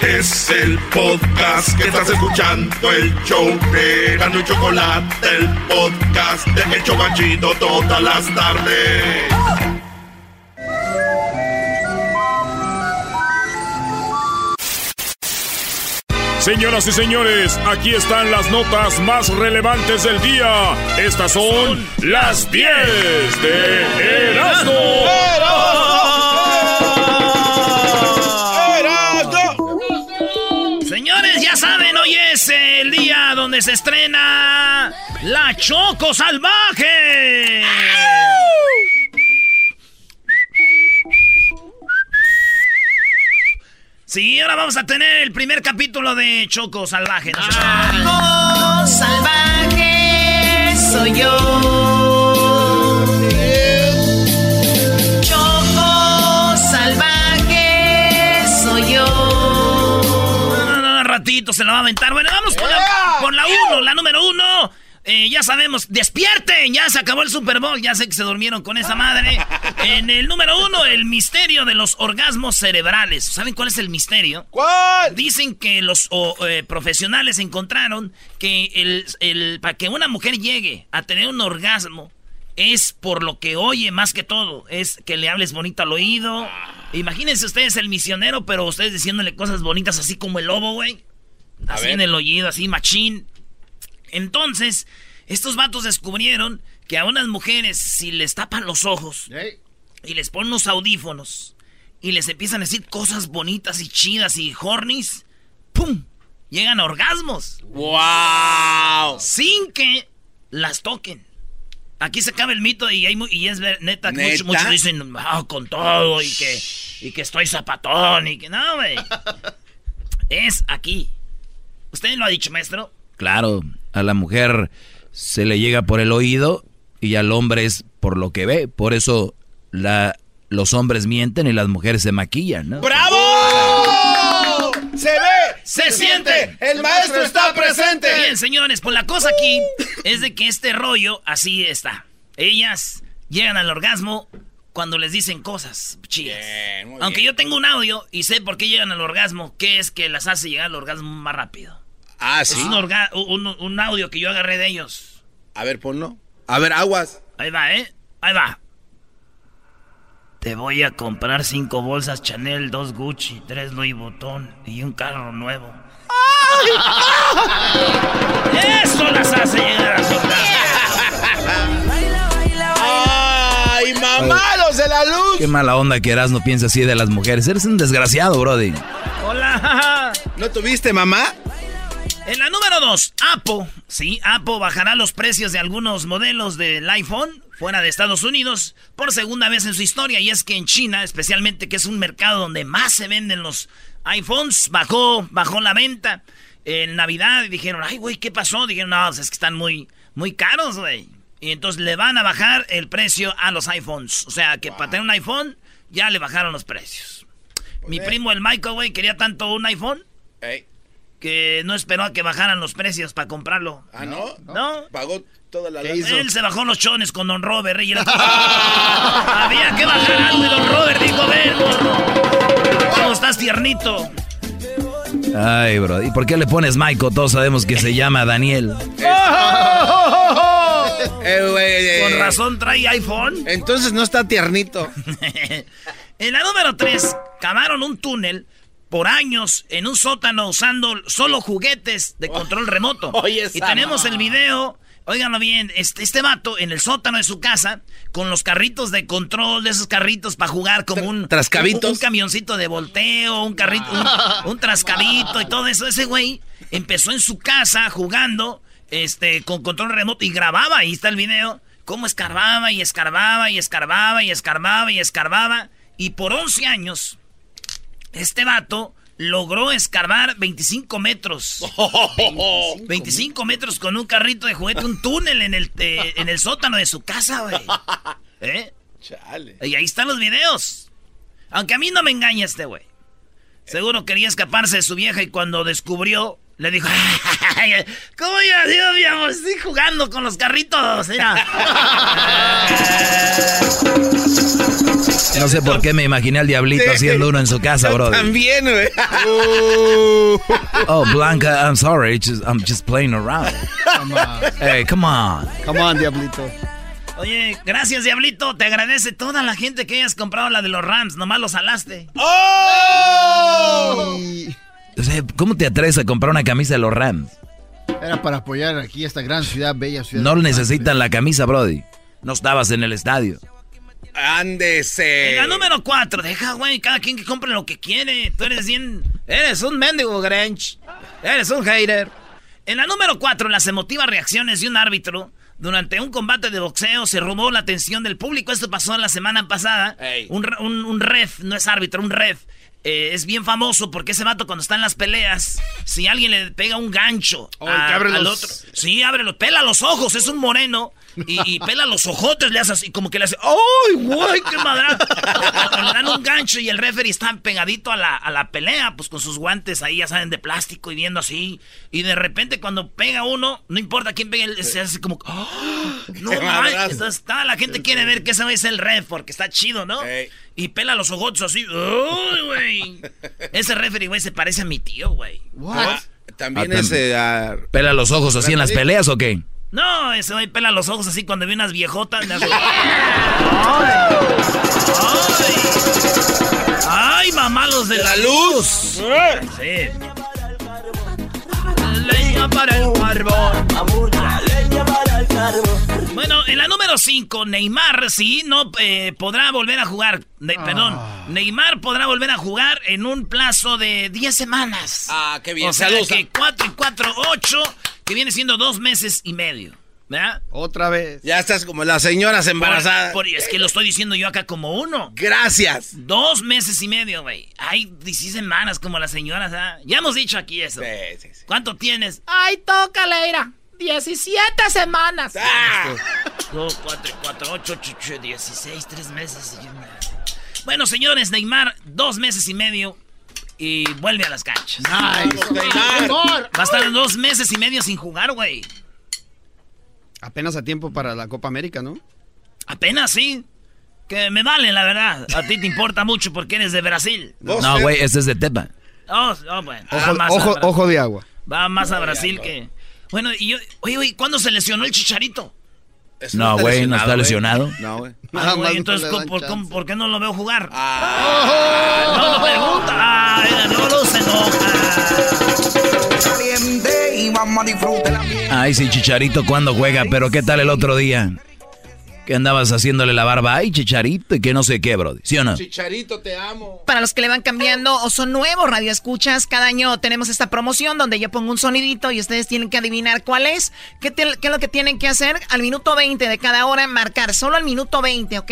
Es el podcast que estás escuchando, el show de Gano y Chocolate, el podcast de Hecho Banchito todas las tardes. Señoras y señores, aquí están las notas más relevantes del día. Estas son las 10 de Erasmo. Donde se estrena La Choco Salvaje. Sí, ahora vamos a tener el primer capítulo de Choco Salvaje. Choco salvaje soy yo. Se la va a aventar. Bueno, vamos con la, con la uno, la número uno. Eh, ya sabemos, despierten, ya se acabó el Super Bowl, ya sé que se durmieron con esa madre. En el número uno, el misterio de los orgasmos cerebrales. ¿Saben cuál es el misterio? ¿Cuál? Dicen que los eh, profesionales encontraron que el, el- para que una mujer llegue a tener un orgasmo es por lo que oye más que todo. Es que le hables bonito al oído. Imagínense ustedes el misionero, pero ustedes diciéndole cosas bonitas así como el lobo, güey. Así ver. en el oído, así machín. Entonces, estos vatos descubrieron que a unas mujeres, si les tapan los ojos y les ponen unos audífonos y les empiezan a decir cosas bonitas y chidas y hornies, ¡pum! Llegan a orgasmos. ¡Wow! Sin que las toquen. Aquí se acaba el mito y, hay mu- y es ver- neta, que ¿Neta? muchos, muchos dicen "Ah, con todo y que, y que estoy zapatón y que no, güey. es aquí. ¿Usted lo ha dicho, maestro? Claro, a la mujer se le llega por el oído y al hombre es por lo que ve. Por eso la, los hombres mienten y las mujeres se maquillan, ¿no? ¡Bravo! Se ve, Se siente. el maestro está presente. Bien, señores, pues la cosa aquí es de que este rollo así está. Ellas llegan al orgasmo cuando les dicen cosas chidas. Bien, Aunque bien. yo tengo un audio y sé por qué llegan al orgasmo, qué es que las hace llegar al orgasmo más rápido. Ah, Es sí. un, orga- un, un audio que yo agarré de ellos. A ver, ponlo. A ver, aguas. Ahí va, ¿eh? Ahí va. Te voy a comprar cinco bolsas Chanel, dos Gucci, tres Louis Vuitton y un carro nuevo. Eso las hace llegar a su casa. ¡Ay, mamá, los de la luz! Qué mala onda que eras no piensa así de las mujeres. Eres un desgraciado, brody. Hola. ¿No tuviste, mamá? En la número dos, Apple. Sí, Apple bajará los precios de algunos modelos del iPhone fuera de Estados Unidos por segunda vez en su historia. Y es que en China, especialmente, que es un mercado donde más se venden los iPhones, bajó, bajó la venta. En Navidad y dijeron, ay, güey, ¿qué pasó? Dijeron, no, pues es que están muy, muy caros, güey. Y entonces le van a bajar el precio a los iPhones. O sea, que para tener un iPhone ya le bajaron los precios. Mi primo, el Michael, güey, quería tanto un iPhone. Que no esperó a que bajaran los precios para comprarlo. ¿Ah, no? ¿No? Pagó toda la Él se bajó los chones con Don Robert y era- Había que bajar algo y Don Robert dijo, ven, morro. ¿Cómo estás tiernito? Ay, bro. ¿Y por qué le pones Michael? Todos sabemos que se llama Daniel. Eh, güey, eh, Con razón trae iPhone. Entonces no está tiernito. En la número 3, cavaron un túnel por años en un sótano usando solo juguetes de control remoto. Oye, y tenemos el video, óiganlo bien, este, este vato en el sótano de su casa con los carritos de control, de esos carritos para jugar como un... ¿Trascabitos? Un, un camioncito de volteo, un carrito, un, un trascabito y todo eso. Ese güey empezó en su casa jugando este, con control remoto y grababa, ahí está el video, cómo escarbaba y escarbaba y escarbaba y escarbaba y escarbaba. Y por 11 años, este vato logró escarbar 25 metros. 25 metros con un carrito de juguete, un túnel en el, eh, en el sótano de su casa, güey. ¿Eh? Chale. Y ahí están los videos. Aunque a mí no me engaña este güey. Seguro quería escaparse de su vieja y cuando descubrió, le dijo, "Ay, ¿cómo ya, Dios mi amor? Estoy jugando con los carritos, mira. No sé por qué me imaginé al diablito haciendo uno en su casa, bro. También, güey. Oh, Blanca, I'm sorry. Just, I'm just playing around. Come on. Hey, come on. Come on, diablito. Oye, gracias, Diablito. Te agradece toda la gente que hayas comprado la de los Rams. Nomás los salaste. ¡Oh! O sea, ¿cómo te atreves a comprar una camisa de los Rams? Era para apoyar aquí esta gran ciudad, bella ciudad. No necesitan la camisa, Brody. No estabas en el estadio. Ándese. En la número 4, deja, güey, cada quien que compre lo que quiere. Tú eres bien. Eres un mendigo, Grinch. Eres un hater. En la número 4, las emotivas reacciones de un árbitro. Durante un combate de boxeo se robó la atención del público. Esto pasó la semana pasada. Un, un, un ref, no es árbitro, un ref. Eh, es bien famoso porque ese vato cuando está en las peleas, si alguien le pega un gancho Oh, el que abre al otro, sí, abre los, pela los ojos, es un moreno y, y pela los ojotes, le hace así, como que le hace, ¡ay, güey, qué madra! O le dan un gancho y el referee está pegadito a la, a la pelea, pues con sus guantes ahí, ya saben, de plástico y viendo así. Y de repente cuando pega uno, no importa quién pegue, se hace como, ¡ah! no Qué manches! madrazo. Entonces toda la gente quiere ver que ese es el ref porque está chido, ¿no? Y pela los ojotes así, ¡ay, güey! Ese referee, güey, se parece a mi tío, güey. Ah, También Ah, ese. ah, ¿Pela los ojos así en las peleas o qué? No, ese güey pela los ojos así cuando ve unas viejotas. le hace- ¡Ay! ¡Ay! ¡Ay, mamá, los de la luz! Sí. Leña para el carbón. Bueno, en la número 5, Neymar, sí, no eh, podrá volver a jugar. Ne- Perdón, Neymar podrá volver a jugar en un plazo de 10 semanas. Ah, qué bien. O sea Saludos. que 4 y 4, 8, que viene siendo dos meses y medio. ¿Verdad? Otra vez. Ya estás como las señoras embarazadas. Por- por- es que lo estoy diciendo yo acá como uno. Gracias. Dos meses y medio, güey. Hay 16 semanas como las señoras, ¿ah? Ya hemos dicho aquí eso. Sí, sí, sí. ¿Cuánto tienes? Ay, tócale, ira. 17 semanas. Ah, 2, 4, 4, 8, 8, 16, 3 meses. Bueno, señores, Neymar, dos meses y medio y vuelve a las canchas. Neymar. Va a estar dos meses y medio sin jugar, güey. Apenas a tiempo para la Copa América, ¿no? Apenas, sí. Que me vale, la verdad. A ti te importa mucho porque eres de Brasil. No, güey, este es de Tepa. Oh, oh, bueno. Ojo, ojo, ojo de agua. Va más a Brasil que... Bueno, y yo... Oye, oye, ¿cuándo se lesionó el Chicharito? eso No, güey, no está lesionado. No, güey. Ah, güey, entonces, le ¿cómo- dan por, qué no lo veo jugar? Ah, No, no pregunta. Ah, no, no se enoja. Ay, sí, Chicharito cuando juega, pero ¿qué tal el otro día? Que andabas haciéndole la barba, ay, Chicharito, y que no sé qué, Brody. ¿Sí o no? Chicharito, te amo. Para los que le van cambiando o son nuevos radioescuchas, cada año tenemos esta promoción donde yo pongo un sonidito y ustedes tienen que adivinar cuál es. ¿Qué, te- qué es lo que tienen que hacer? Al minuto 20 de cada hora, marcar. Solo al minuto 20, ¿ok?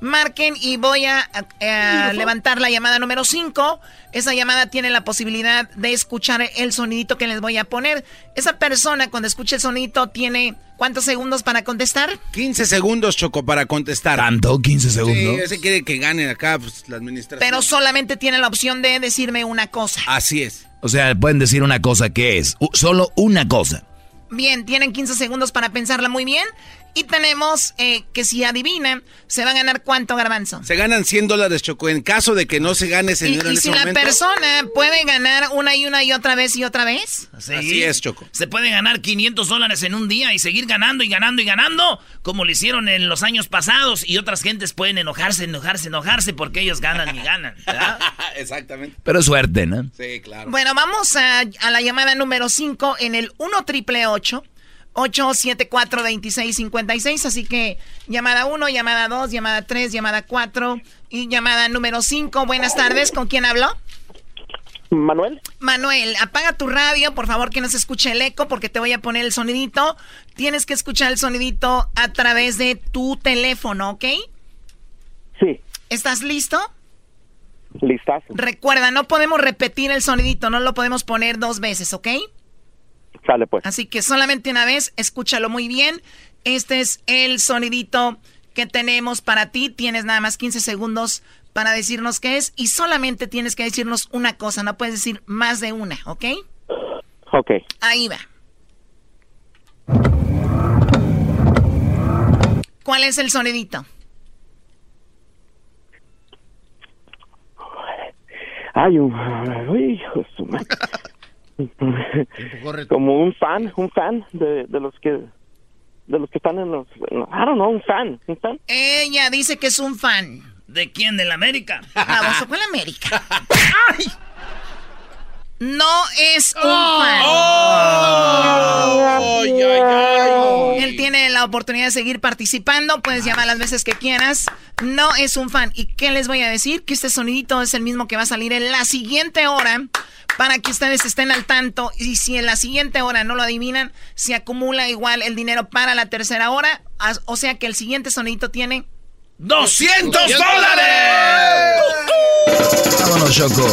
Marquen y voy a, a- a levantar la llamada número 5. Esa llamada tiene la posibilidad de escuchar el sonidito que les voy a poner. Esa persona cuando escuche el sonidito tiene ¿cuántos segundos para contestar? 15 segundos, Choco, para contestar. ¿Tanto? ¿15 Sí, segundos? ese quiere que ganen acá pues, la administración. Pero solamente tiene la opción de decirme una cosa. Así es. O sea, pueden decir una cosa que es, u- solo una cosa. Bien, tienen 15 segundos para pensarla muy bien. Y tenemos eh, que si adivinan, se va a ganar cuánto, Garbanzo. Se ganan 100 dólares, Choco. En caso de que no se gane ese Y, dinero en y ese si la momento. persona puede ganar una y una y otra vez y otra vez. Sí. Así es, Choco. Se puede ganar 500 dólares en un día y seguir ganando y ganando y ganando, como lo hicieron en los años pasados. Y otras gentes pueden enojarse, enojarse, enojarse porque ellos ganan y ganan. ¿verdad? Exactamente. Pero es suerte, ¿no? Sí, claro. Bueno, vamos a, a la llamada número 5 en el 1 triple 874 2656 Así que llamada 1, llamada 2, llamada 3, llamada 4 y llamada número 5. Buenas tardes, ¿con quién habló? Manuel, Manuel, apaga tu radio, por favor, que no se escuche el eco, porque te voy a poner el sonidito. Tienes que escuchar el sonidito a través de tu teléfono, ¿ok? sí, ¿Estás listo? listazo. Recuerda, no podemos repetir el sonidito, no lo podemos poner dos veces, ¿ok? Sale pues. Así que solamente una vez, escúchalo muy bien. Este es el sonidito que tenemos para ti. Tienes nada más 15 segundos para decirnos qué es y solamente tienes que decirnos una cosa, no puedes decir más de una, ¿ok? Ok. Ahí va. ¿Cuál es el sonidito? Ay, un, ay, Como un fan, un fan de, de los que de los que están en los, I don't know, un fan, un fan. Ella dice que es un fan. ¿De quién? ¿De la América? Baboso, ¿cuál América? No es un fan. Ay, ay, ay. Él tiene la oportunidad de seguir participando. Puedes llamar las veces que quieras. No es un fan. ¿Y qué les voy a decir? Que este sonidito es el mismo que va a salir en la siguiente hora. Para que ustedes estén al tanto. Y si en la siguiente hora no lo adivinan, se acumula igual el dinero para la tercera hora. As- O sea que el siguiente sonidito tiene. ¡200 dólares! Vámonos, Choco.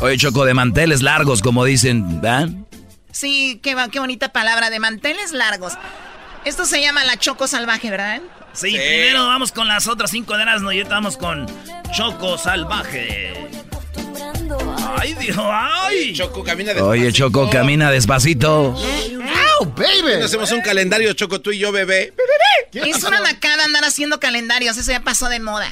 Oye, Choco, de manteles largos, como dicen, ¿verdad? Sí, qué, qué bonita palabra de manteles largos. Esto se llama la choco salvaje, ¿verdad? Sí, primero vamos con las otras cinco de Erasmo y ahorita vamos con Choco Salvaje. Ay, dijo, ay. Choco camina de Oye, Choco, camina despacito. Nos hacemos un calendario, Choco, tú y yo, bebé. Es una macada andar haciendo calendarios, eso ya pasó de moda.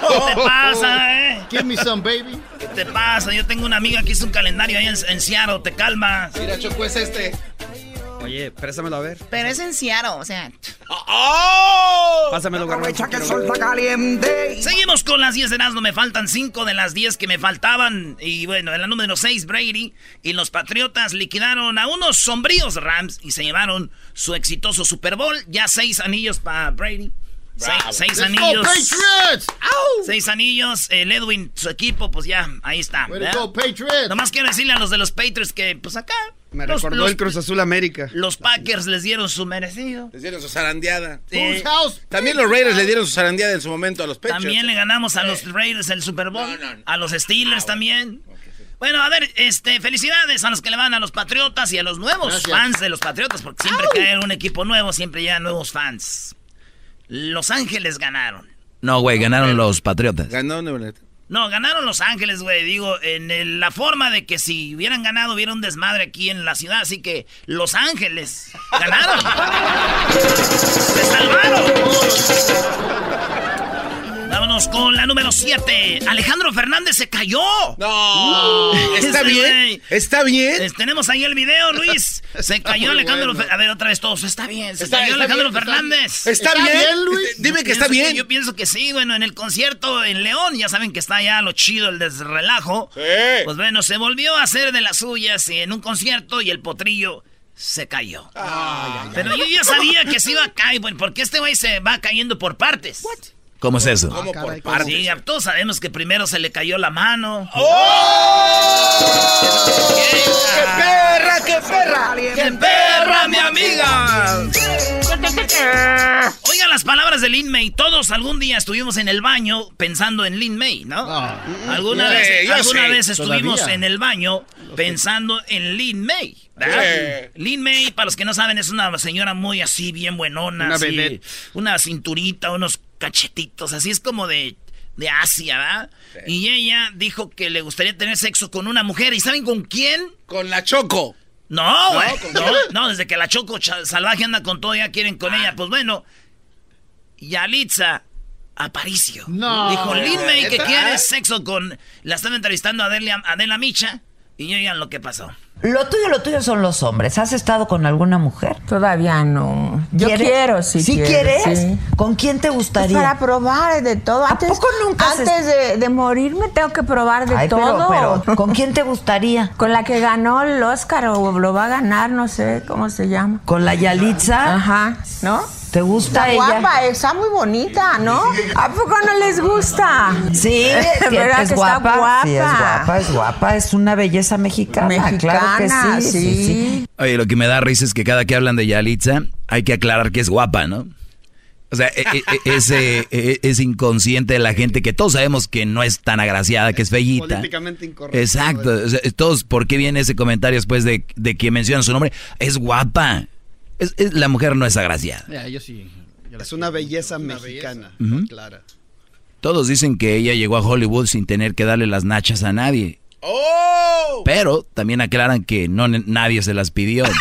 ¿Qué te pasa, eh? Give me some, baby. ¿Qué te pasa? Yo tengo una amiga que hizo un calendario ahí en, en Seattle, te calmas. Mira, Choco, es este. Oye, préstamelo a ver. Pero es en Seattle, o sea. Pásamelo, garbanzo. Seguimos con las 10 de Erasmo, me faltan 5 de las 10 que me faltaban. Y bueno, en la número 6, Brady y los Patriotas liquidaron a unos sombríos Rams y se llevaron su exitoso Super Bowl. Ya 6 anillos para Brady. 6 anillos. Patriots! Seis anillos. El Edwin, su equipo, pues ya, ahí está. Go, Patriots! Nomás quiero decirle a los de los Patriots que, pues acá. Me los, recordó los- el Cruz Azul América. los Packers les dieron su merecido. Les dieron su zarandeada. Eh? También los Raiders le dieron su zarandeada en su momento a los Patriots. También le ganamos a los Raiders el Super Bowl. No, no, no. A los Steelers también. Bueno, a ver, este, felicidades a los que le van a los Patriotas y a los nuevos Gracias. fans de los Patriotas, porque siempre que hay un equipo nuevo, siempre llegan nuevos fans. Los Ángeles ganaron. No, güey, ganaron los Patriotas. Ganó Nueva. No, ganaron Los Ángeles, güey. Digo, en el- la forma de que si hubieran ganado, hubiera un desmadre aquí en la ciudad. Así que Los Ángeles ganaron. ¡Se salvaron! Vámonos con la número 7. Alejandro Fernández se cayó. No. ¿Está Ese bien? ¿Está bien? Tenemos ahí el video, Luis. Se cayó Alejandro bueno. A ver, otra vez todos. Está bien. Se Está- cayó está Alejandro bien, está Fernández. ¿Está, ¿Está bien? bien, Luis? Dime que está bien. yo pienso que sí, bueno, en el concierto en León, ya saben que está ya lo chido, el desrelajo. Sí. Pues bueno, se volvió a hacer de las suyas en un concierto y el potrillo se cayó. Pero yo ya sabía que se iba a caer, bueno, porque este güey se va cayendo por partes. ¿Cómo es eso? Como caray, por partes. Sí, todos sabemos que primero se le cayó la mano. ¡Qué perra, qué perra! ¡Qué perra, mi amiga! Oigan las palabras de Lin May. Todos algún día estuvimos en el baño pensando en Lin May, ¿no? Ah. alguna vez, alguna vez estuvimos todavía. en el baño pensando en Lin May. ¿verdad? Lin May, para los que no saben, es una señora muy así, bien buenona. Una así, vedette. una cinturita, unos cachetitos, así es como de, de Asia, ¿verdad? Y ella dijo que le gustaría tener sexo con una mujer. ¿Y saben con quién? Con la Choco. No, güey. ¿con No, quién? no, desde que la Choco salvaje anda con todo, ya quieren con ella. Pues bueno, Yalitza Aparicio. No. Dijo, Lin May que quiere sexo con... La estaba entrevistando a Adela, Adela Micha. Y oigan lo que pasó. Lo tuyo, lo tuyo son los hombres. ¿Has estado con alguna mujer? Todavía no. Yo ¿Quieres? quiero, sí. ¿Sí quiero, quieres? sí. ¿Con quién te Pues gustaría? para probar de todo. ¿A Antes, poco nunca Antes de, de morirme tengo que probar de Ay, pero- todo. pero, ¿con quién te gustaría? Con la que ganó el Oscar o lo va a ganar, no sé cómo se llama. ¿Con la Yalitza? Ajá, ¿no? ¿Te gusta Está ella? guapa, está muy bonita, ¿no? ¿A poco no les gusta? Sí, ¿Verdad es que guapa. está guapa? Sí, es guapa, es guapa. Es una belleza mexicana. claro que Mexicana, sí, sí, sí. Oye, lo que me da risa es que cada que hablan de Yalitza, hay que aclarar que es guapa, ¿no? O sea, e- e- e- ese, e- es inconsciente de la gente que todos sabemos que no es tan agraciada, que es bellita. Políticamente incorrecto. Exacto. o sea, todos, ¿por qué viene ese comentario después de, de que mencionan su nombre? Es guapa. Es- es- la mujer no es agraciada. Ya, yo sí. Es una belleza mexicana. Ujú. Clara. Todos dicen que ella llegó a Hollywood sin tener que darle las nachas a nadie. ¡Oh! Pero también aclaran que no nadie se las pidió.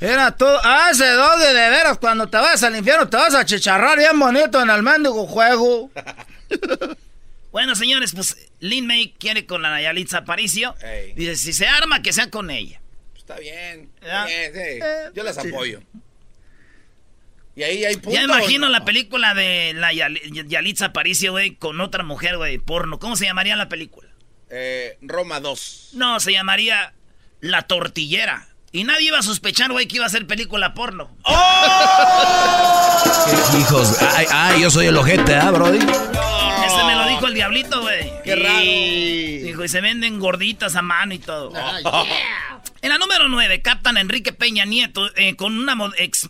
Mira tú, a ese doggy de veras, cuando te vayas al infierno te vas a chicharrar bien bonito en el mendigo juego. bueno, señores, pues Lin May quiere con la Nayalitza Aparicio. Dice, si se arma, que sea con ella. Está bien, está bien, sí. Yo las apoyo. Y ahí hay punto. Ya imagino la película de la Yalitza Aparicio, güey, con otra mujer, güey, porno. ¿Cómo se llamaría la película? Eh, Roma 2. No, se llamaría La Tortillera. Y nadie iba a sospechar, güey, que iba a ser película porno. ¡Oh! Hijos, ay, ay, yo soy el ojete, ¿ah, Brody? Ese me lo dijo el diablito, güey. Qué raro. Dijo, y se venden gorditas a mano y todo. En la número 9, captan Enrique Peña Nieto eh, con una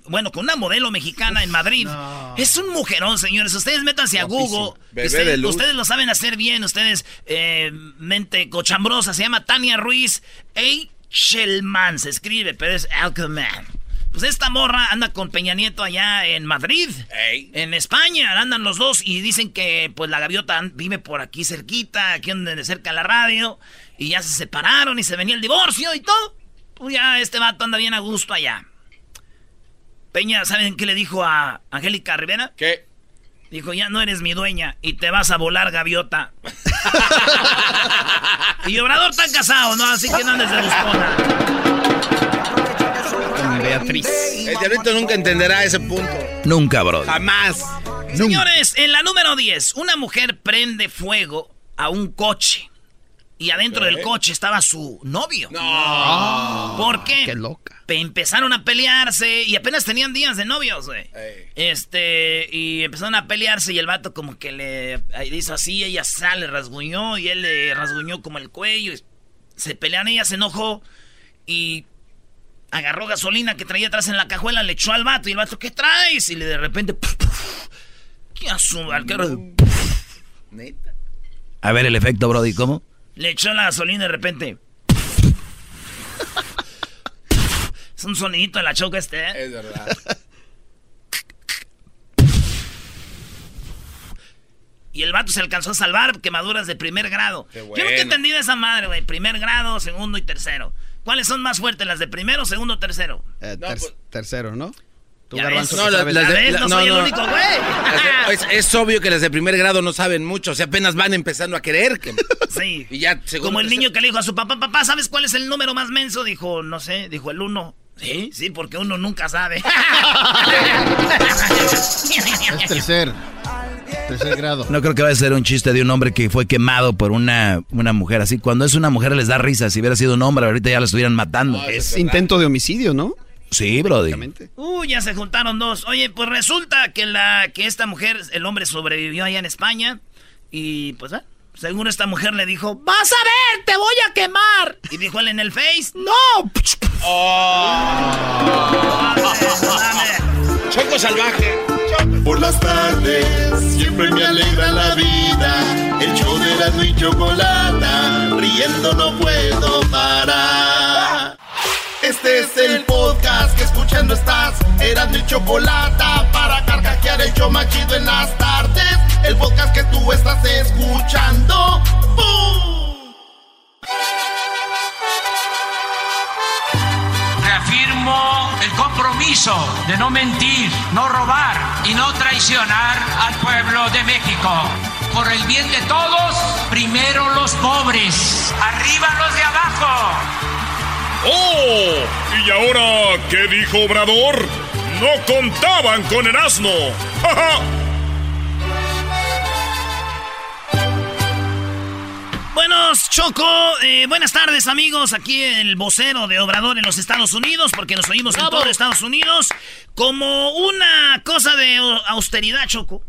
bueno, con una modelo mexicana en Madrid. Es un mujerón, señores. Ustedes métanse a Google. Ustedes, ustedes, lo saben hacer bien. Ustedes, eh, mente cochambrosa. Se llama Tania Ruiz. Ey, Shellman se escribe, pero es Alcaman. Pues esta morra anda con Peña Nieto allá en Madrid, en España, andan los dos y dicen que pues la gaviota vive por aquí cerquita, aquí donde cerca la radio, y ya se separaron y se venía el divorcio y todo. Pues ya este vato anda bien a gusto allá. Peña, ¿saben qué le dijo a Angélica Rivera? ¿Qué? Dijo, ya no eres mi dueña y te vas a volar, gaviota. y Obrador está casado, ¿no? Así que no andes de buscona. Beatriz. El diablito nunca entenderá ese punto. Nunca, bro. Jamás. Señores, en la número 10, una mujer prende fuego a un coche. Y adentro del coche estaba su novio. No. ¿Por qué? Qué loca. Empezaron a pelearse y apenas tenían días de novios, güey. Este, y empezaron a pelearse y el vato como que le hizo así, ella sale, rasguñó y él le rasguñó como el cuello. se pelean, ella se enojó y agarró gasolina que traía atrás en la cajuela, le echó al vato y el vato, ¿qué traes? Y le de repente, ¿qué asume al carro? A ver el efecto, Brody, ¿cómo? Le echó la gasolina de repente. es un sonidito de la choca este, ¿eh? Es verdad. Y el vato se alcanzó a salvar quemaduras de primer grado. Yo nunca he entendido esa madre, güey. Primer grado, segundo y tercero. ¿Cuáles son más fuertes, las de primero, segundo o tercero? Eh, pues- tercero, ¿no? no, no, soy el único güey. Es, obvio que las de primer grado no saben mucho, o sea, apenas van empezando a querer. Que... Sí. Y ya, Como el niño que le dijo a su papá, papá, ¿sabes cuál es el número más menso? Dijo, no sé, dijo el uno. ¿Sí? Sí, porque uno nunca sabe. es tercer. Tercer grado. No creo que vaya a ser un chiste de un hombre que fue quemado por una, una mujer así. Cuando es una mujer les da risa. Si hubiera sido un hombre, ahorita ya lo estuvieran matando. es intento de homicidio, ¿no? Sí, brody. Uy, ya se juntaron dos. Oye, pues resulta que la que esta mujer, el hombre sobrevivió allá en España y pues ¿eh? Según esta mujer le dijo, "Vas a ver, te voy a quemar." Y dijo él en el Face, "No." Oh. Choco salvaje. Por las tardes siempre me alegra la vida. El show de la y chocolata, riendo no puedo parar. Este es el podcast escuchando estás. Eran mi chocolate para carcajear el yo machido en las tardes. El podcast que tú estás escuchando. ¡Bum! Reafirmo el compromiso de no mentir, no robar y no traicionar al pueblo de México. Por el bien de todos, primero los pobres, arriba los de abajo. ¡Oh! ¿Y ahora qué dijo Obrador? No contaban con el asno. Buenos Choco, eh, buenas tardes amigos, aquí el vocero de Obrador en los Estados Unidos, porque nos oímos en todo Estados Unidos, como una cosa de austeridad, Choco.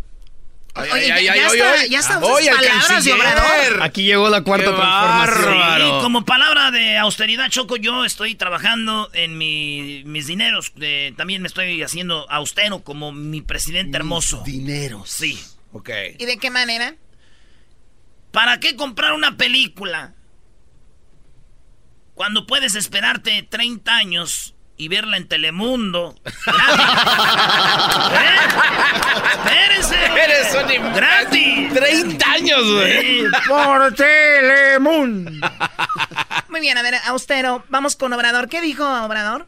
Oye, ya, está, ya están sus palabras de Obrador. Aquí llegó la cuarta transformación. Y como palabra de austeridad, Choco, yo estoy trabajando en mis dineros. también me estoy haciendo austero como mi presidente hermoso. Dineros. Sí. Ok. ¿Y de qué manera? ¿Para qué comprar una película? Cuando puedes esperarte 30 años y verla en Telemundo. ¿Eh? Espérense. Eres un gratis. 30 años, güey. Por Telemundo. Muy bien, a ver, Austero, vamos con Obrador. ¿Qué dijo Obrador?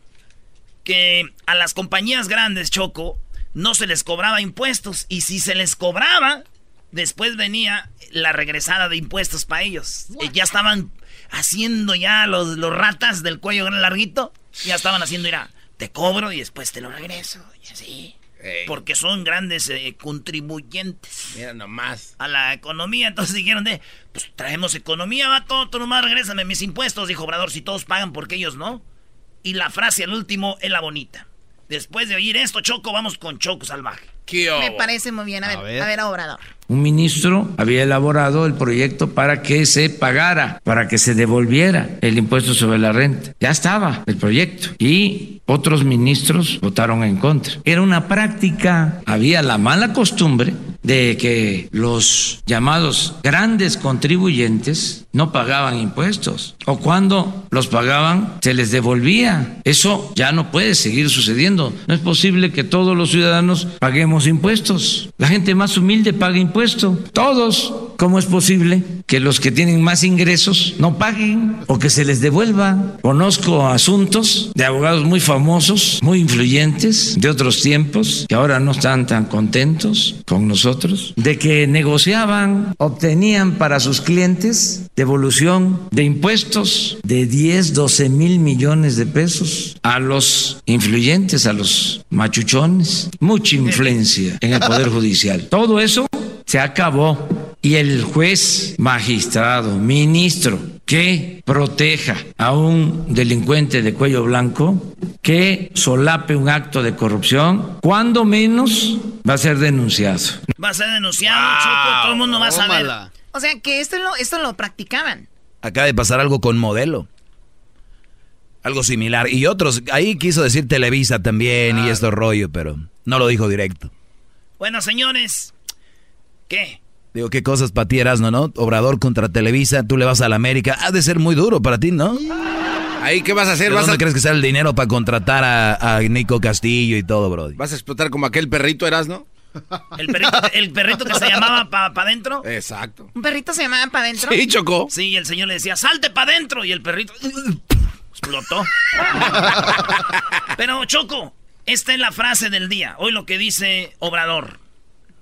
que a las compañías grandes, Choco, no se les cobraba impuestos. Y si se les cobraba, después venía la regresada de impuestos para ellos. Eh, ya estaban haciendo ya los, los ratas del cuello larguito. Ya estaban haciendo, mira, te cobro y después te lo regreso. Y así. Porque son grandes eh, contribuyentes. Mira nomás. A la economía. Entonces dijeron de, pues traemos economía, va todo, tú nomás regrésame mis impuestos, dijo Obrador, si todos pagan, porque ellos no? Y la frase al último es la bonita. Después de oír esto, Choco, vamos con Choco Salvaje. Me parece muy bien. A, ver, a ver, Obrador. Un ministro había elaborado el proyecto para que se pagara, para que se devolviera el impuesto sobre la renta. Ya estaba el proyecto y otros ministros votaron en contra. Era una práctica, había la mala costumbre de que los llamados grandes contribuyentes no pagaban impuestos o cuando los pagaban se les devolvía. Eso ya no puede seguir sucediendo. No es posible que todos los ciudadanos paguemos impuestos. La gente más humilde paga impuestos. Todos. ¿Cómo es posible que los que tienen más ingresos no paguen o que se les devuelva? Conozco asuntos de abogados muy famosos, muy influyentes de otros tiempos que ahora no están tan contentos con nosotros de que negociaban, obtenían para sus clientes devolución de impuestos de 10, 12 mil millones de pesos a los influyentes, a los machuchones. Mucha influencia en el Poder Judicial. Todo eso se acabó y el juez, magistrado, ministro que proteja a un delincuente de cuello blanco, que solape un acto de corrupción, cuando menos va a ser denunciado. Va a ser denunciado, Choco, todo el mundo va a saber. O sea, que esto lo, esto lo practicaban. Acaba de pasar algo con modelo. Algo similar. Y otros, ahí quiso decir Televisa también y esto rollo, pero no lo dijo directo. Bueno, señores, ¿qué? Digo, qué cosas para ti, Erasno, ¿no? Obrador contra Televisa, tú le vas a la América. Ha de ser muy duro para ti, ¿no? Ahí, ¿qué vas a hacer? ¿Dónde crees que sea el dinero para contratar a, Nico Castillo y todo, bro? ¿Vas a explotar como aquel perrito, Erasno? ¿El perrito, el perrito que se llamaba para pa adentro? Exacto. ¿Un perrito se llamaba para adentro? Sí, chocó. Sí, y el señor le decía, salte para adentro. Y el perrito explotó. Pero, Choco, esta es la frase del día. Hoy lo que dice Obrador.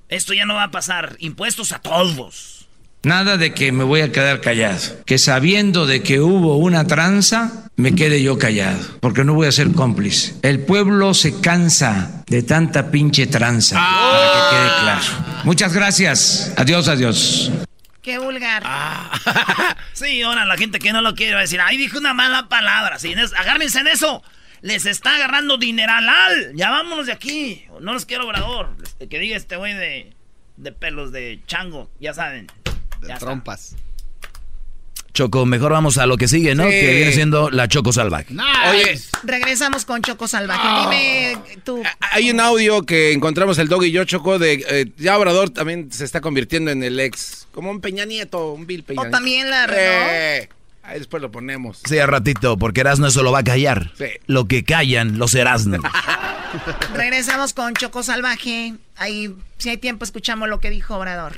Esto ya no va a pasar. Impuestos a todos. Nada de que me voy a quedar callado. Que sabiendo de que hubo una tranza, me quede yo callado. Porque no voy a ser cómplice. El pueblo se cansa de tanta pinche tranza. Para que quede claro. Muchas gracias. Adiós, adiós. Qué vulgar. Ah. sí, ahora la gente que no lo quiere va a decir, ay, dijo una mala palabra. Sí, agárrense en eso les está agarrando dineralal. Ya vámonos de aquí. No los quiero obrador. Que diga este güey de, de pelos de chango. Ya saben. De trompas. Choco, mejor vamos a lo que sigue, ¿no? Que viene siendo la Choco Salvaje. Oye. Regresamos con Choco Salvaje. Dime tú. Hay un audio que encontramos el dog y yo, Choco, de eh, ya Obrador también se está convirtiendo en el ex. Como un Peña Nieto, un Bill Peña O también la eh, Ahí después lo ponemos. Sí, a ratito, porque Erasmo eso lo va a callar. Sí. Lo que callan los Erasmo. Regresamos con Choco Salvaje. Ahí, si hay tiempo, escuchamos lo que dijo Obrador.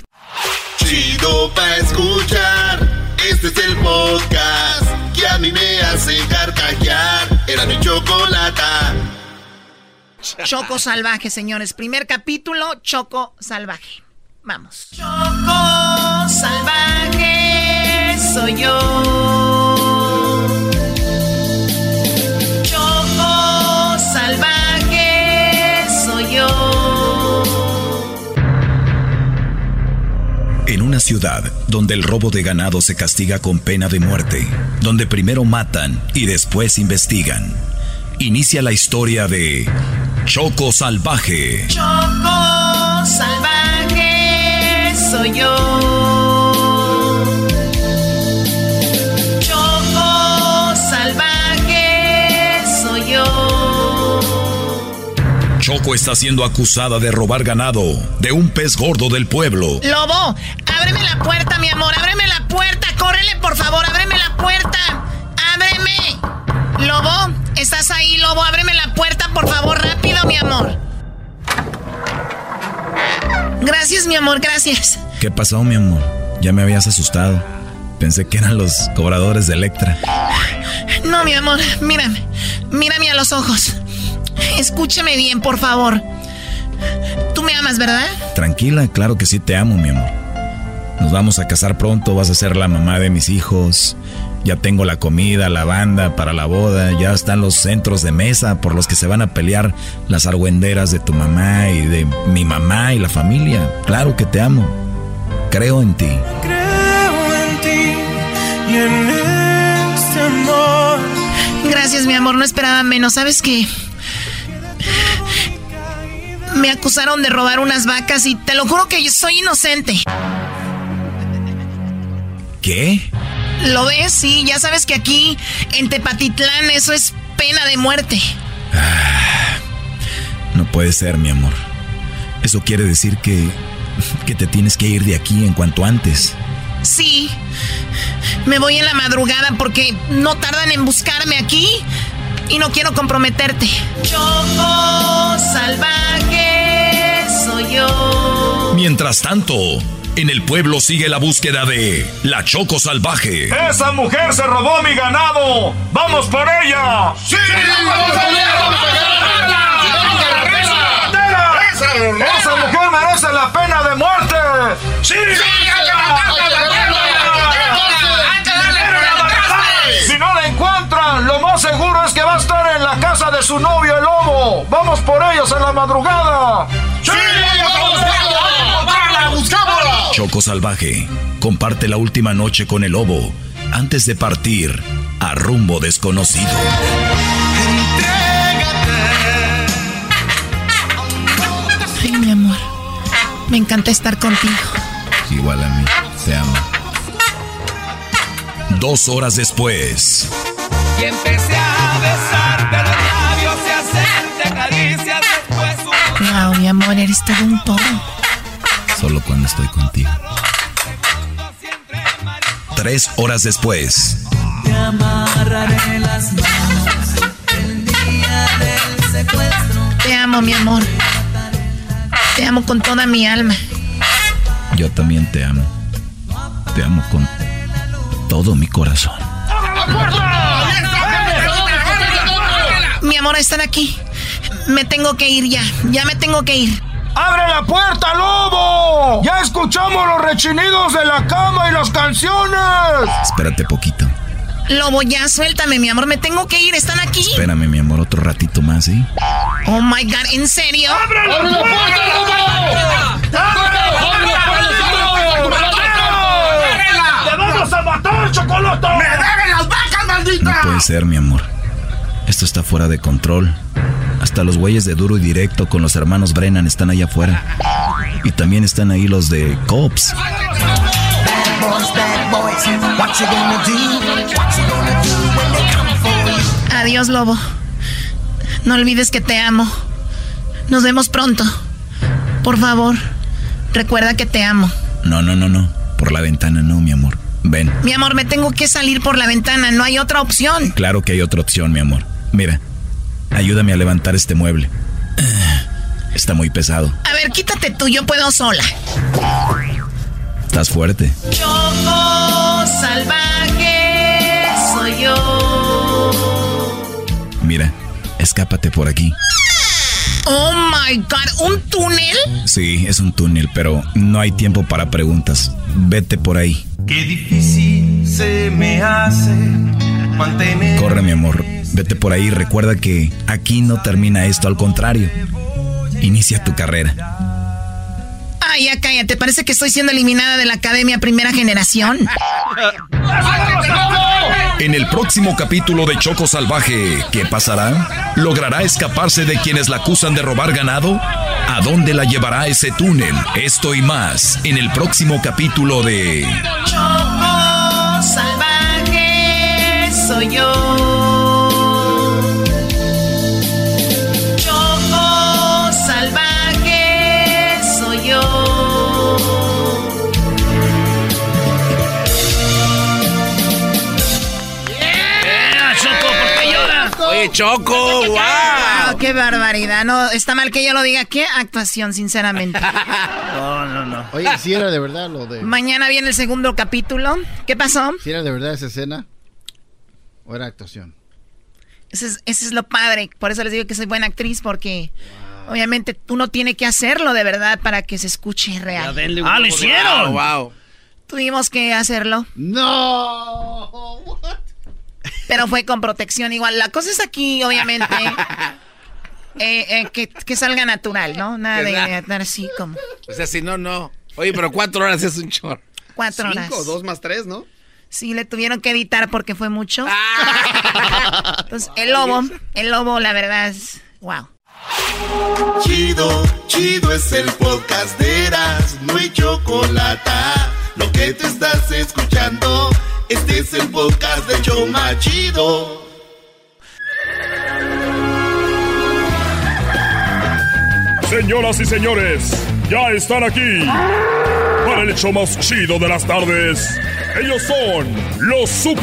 Chido pa' escuchar. Este es el podcast que a mí me hace carcajear. Era mi chocolata. Choco Salvaje, señores. Primer capítulo, Choco Salvaje. Vamos. Choco Salvaje soy yo. En una ciudad donde el robo de ganado se castiga con pena de muerte, donde primero matan y después investigan, inicia la historia de Choco Salvaje. Choco Salvaje soy yo. Choco está siendo acusada de robar ganado de un pez gordo del pueblo. Lobo, ábreme la puerta, mi amor, ábreme la puerta, córrele, por favor, ábreme la puerta. Ábreme. Lobo, ¿estás ahí, Lobo? Ábreme la puerta, por favor, rápido, mi amor. Gracias, mi amor, gracias. ¿Qué pasó, mi amor? Ya me habías asustado. Pensé que eran los cobradores de Electra. No, mi amor, mírame. Mírame a los ojos. Escúchame bien, por favor. Tú me amas, ¿verdad? Tranquila, claro que sí te amo, mi amor. Nos vamos a casar pronto, vas a ser la mamá de mis hijos. Ya tengo la comida, la banda para la boda, ya están los centros de mesa por los que se van a pelear las argüenderas de tu mamá y de mi mamá y la familia. Claro que te amo. Creo en ti. Creo en ti y en este amor. Gracias, mi amor, no esperaba menos. ¿Sabes qué? Me acusaron de robar unas vacas y te lo juro que yo soy inocente. ¿Qué? ¿Lo ves? Sí, ya sabes que aquí en Tepatitlán eso es pena de muerte. no puede ser, mi amor. Eso quiere decir que que te tienes que ir de aquí en cuanto antes. Sí. Me voy en la madrugada porque no tardan en buscarme aquí y no quiero comprometerte. Choco salvaje soy yo. Mientras tanto, en el pueblo sigue la búsqueda de la Choco Salvaje. ¡Esa mujer se robó mi ganado! ¡Vamos por ella! ¡Sí! ¡Vamos por ella! ¡Vamos ¡Esa de su novio el lobo. ¡Vamos por ellos en la madrugada! ¡Sí! ¡Vamos Choco Salvaje comparte la última noche con el lobo antes de partir a rumbo desconocido. Ay, mi amor. Me encanta estar contigo. Igual a mí. Te amo. Dos horas después. Y empecé a besarte Wow, mi amor, eres todo un todo. Solo cuando estoy contigo. Tres horas después. Te amarraré las manos el día del secuestro. Te amo, mi amor. Te amo con toda mi alma. Yo también te amo. Te amo con todo mi corazón. Mi amor, están aquí. Me tengo que ir ya. Ya me tengo que ir. ¡Abre la puerta, lobo! ¡Ya escuchamos los rechinidos de la cama y las canciones! Espérate poquito. Lobo, ya suéltame, mi amor. Me tengo que ir. ¿Están aquí? Espérame, mi amor, otro ratito más, ¿sí? Oh my god, ¿en serio? ¡Abre la puerta, lobo! ¡Abre la puerta! ¡Te vamos a matar, chocolate! ¡Me deben las vacas, maldita! No puede ser, mi amor. Esto está fuera de control. Hasta los güeyes de duro y directo con los hermanos Brennan están allá afuera. Y también están ahí los de Cops. Adiós, lobo. No olvides que te amo. Nos vemos pronto. Por favor, recuerda que te amo. No, no, no, no. Por la ventana no, mi amor. Ven. Mi amor, me tengo que salir por la ventana. No hay otra opción. Claro que hay otra opción, mi amor. Mira, ayúdame a levantar este mueble. Está muy pesado. A ver, quítate tú, yo puedo sola. Estás fuerte. Choco salvaje soy yo. Mira, escápate por aquí. Oh my god, ¿un túnel? Sí, es un túnel, pero no hay tiempo para preguntas. Vete por ahí. Qué difícil se me hace mantener. Corre, mi amor. Vete por ahí. Recuerda que aquí no termina esto, al contrario. Inicia tu carrera. Ay, ya cállate. Parece que estoy siendo eliminada de la academia primera generación. En el próximo capítulo de Choco Salvaje, ¿qué pasará? ¿Logrará escaparse de quienes la acusan de robar ganado? ¿A dónde la llevará ese túnel? Esto y más en el próximo capítulo de Choco salvaje soy yo. Oye, Choco, wow. Wow, qué barbaridad. No, está mal que yo lo diga. Qué actuación, sinceramente. No, no, no. Oye, si era de verdad lo de. Mañana viene el segundo capítulo. ¿Qué pasó? Si era de verdad esa escena. ¿O era actuación? Eso es, es lo padre. Por eso les digo que soy buena actriz, porque obviamente uno tiene que hacerlo de verdad para que se escuche real. ¡Ah, lo hicieron! wow. Tuvimos que hacerlo. No. Pero fue con protección igual. La cosa es aquí, obviamente, eh, eh, que, que salga natural, ¿no? Nada de ¿Verdad? estar así como O sea, si no, no. Oye, pero cuatro horas es un chorro. cuatro horas. Cinco, dos más tres, ¿no? Sí, le tuvieron que editar porque fue mucho. Entonces, el lobo, el lobo, la verdad es... Wow. Chido, chido es el podcast de Eras, no hay chocolate. Lo que te estás escuchando, este es el podcast de Choma Chido. Señoras y señores, ya están aquí para el hecho más chido de las tardes. Ellos son los super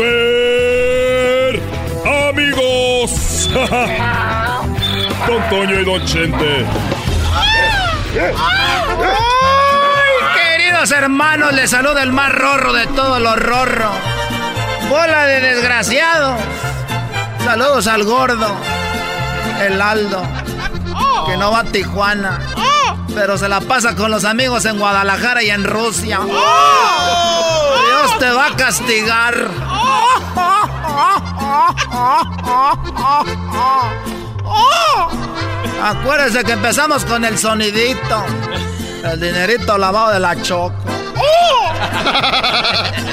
amigos. Don Toño y Don Chente. ¡Ay, queridos hermanos! Les saluda el más rorro de todos los rorros. Bola de desgraciado. Saludos al gordo. El Aldo. Que no va a Tijuana. Pero se la pasa con los amigos en Guadalajara y en Rusia. Dios te va a castigar. Acuérdense que empezamos con el sonidito. El dinerito lavado de la choco.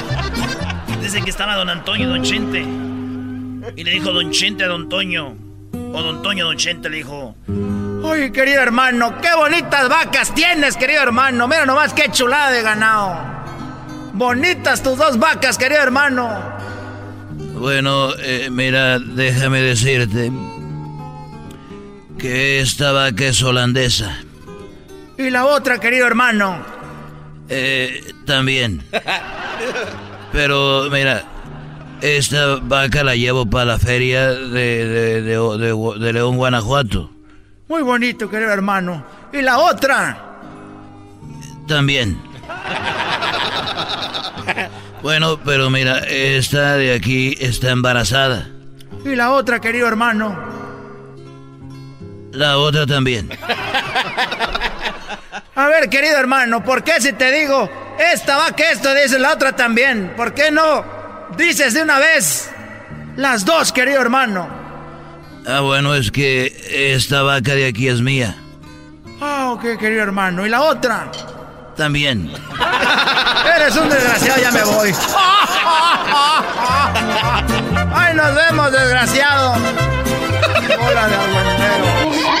Dice que estaba don Antonio y don Chente. Y le dijo don Chente a don Toño. O don Toño a don Chente le dijo... Oye, querido hermano, qué bonitas vacas tienes, querido hermano. Mira nomás qué chulada de ganado. Bonitas tus dos vacas, querido hermano. Bueno, eh, mira, déjame decirte que esta vaca es holandesa. Y la otra, querido hermano. Eh, también. Pero mira, esta vaca la llevo para la feria de, de- de- León, Guanajuato. Muy bonito, querido hermano. Y la otra. También. Bueno, pero mira, esta de aquí está embarazada. Y la otra, querido hermano. La otra también. A ver, querido hermano, ¿por qué si te digo esta va que esto dice la otra también? ¿Por qué no dices de una vez las dos, querido hermano? Ah, bueno, es que esta vaca de aquí es mía. Ah, ok, querido hermano. ¿Y la otra? También. Eres un desgraciado, ya me voy. Ay, nos vemos, desgraciado. Hola de.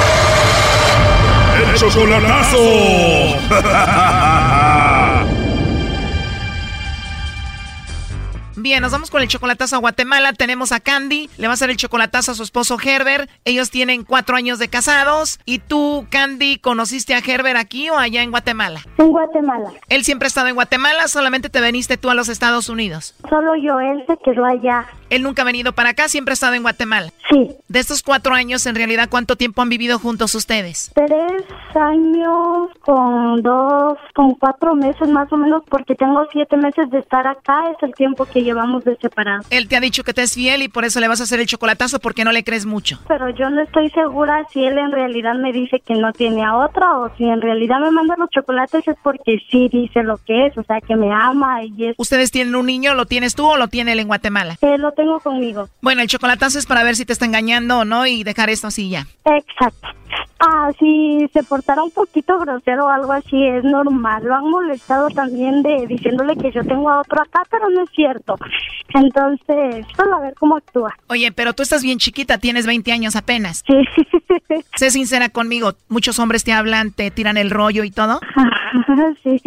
Chocolatazo. Bien, nos vamos con el chocolatazo a Guatemala. Tenemos a Candy, le va a hacer el chocolatazo a su esposo Herbert. Ellos tienen cuatro años de casados. ¿Y tú, Candy, conociste a Herbert aquí o allá en Guatemala? En Guatemala. Él siempre ha estado en Guatemala, solamente te veniste tú a los Estados Unidos. Solo yo, él se quedó allá. Él nunca ha venido para acá, siempre ha estado en Guatemala. Sí. De estos cuatro años, en realidad, ¿cuánto tiempo han vivido juntos ustedes? Tres años con dos, con cuatro meses más o menos, porque tengo siete meses de estar acá, es el tiempo que llevamos de separados. Él te ha dicho que te es fiel y por eso le vas a hacer el chocolatazo porque no le crees mucho. Pero yo no estoy segura si él en realidad me dice que no tiene a otra o si en realidad me manda los chocolates es porque sí dice lo que es, o sea, que me ama y es... ¿Ustedes tienen un niño? ¿Lo tienes tú o lo tiene él en Guatemala? Eh, lo tengo conmigo. Bueno, el chocolatazo es para ver si te está engañando o no y dejar esto así ya. Exacto. Ah, si se portara un poquito grosero o algo así, es normal. Lo han molestado también de diciéndole que yo tengo a otro acá, pero no es cierto. Entonces, solo a ver cómo actúa. Oye, pero tú estás bien chiquita, tienes 20 años apenas. Sí. sé sincera conmigo, muchos hombres te hablan, te tiran el rollo y todo. sí.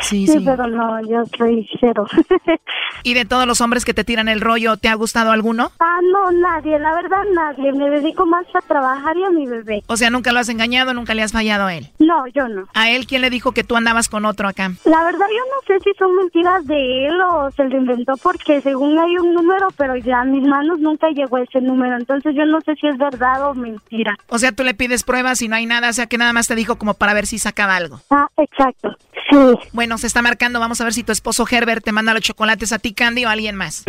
Sí, sí, pero no, yo soy cero. ¿Y de todos los hombres que te tiran el rollo, te ha gustado alguno? Ah, no, nadie, la verdad nadie. Me dedico más a trabajar y a mi bebé. O sea, nunca lo has engañado, nunca le has fallado a él. No, yo no. ¿A él quién le dijo que tú andabas con otro acá? La verdad yo no sé si son mentiras de él o se lo inventó porque según hay un número, pero ya a mis manos nunca llegó ese número. Entonces yo no sé si es verdad o mentira. O sea, tú le pides pruebas y no hay nada, o sea que nada más te dijo como para ver si sacaba algo. Ah, exacto. Sí. Bueno, se está marcando, vamos a ver si tu esposo Herbert te manda los chocolates a ti, Candy, o a alguien más.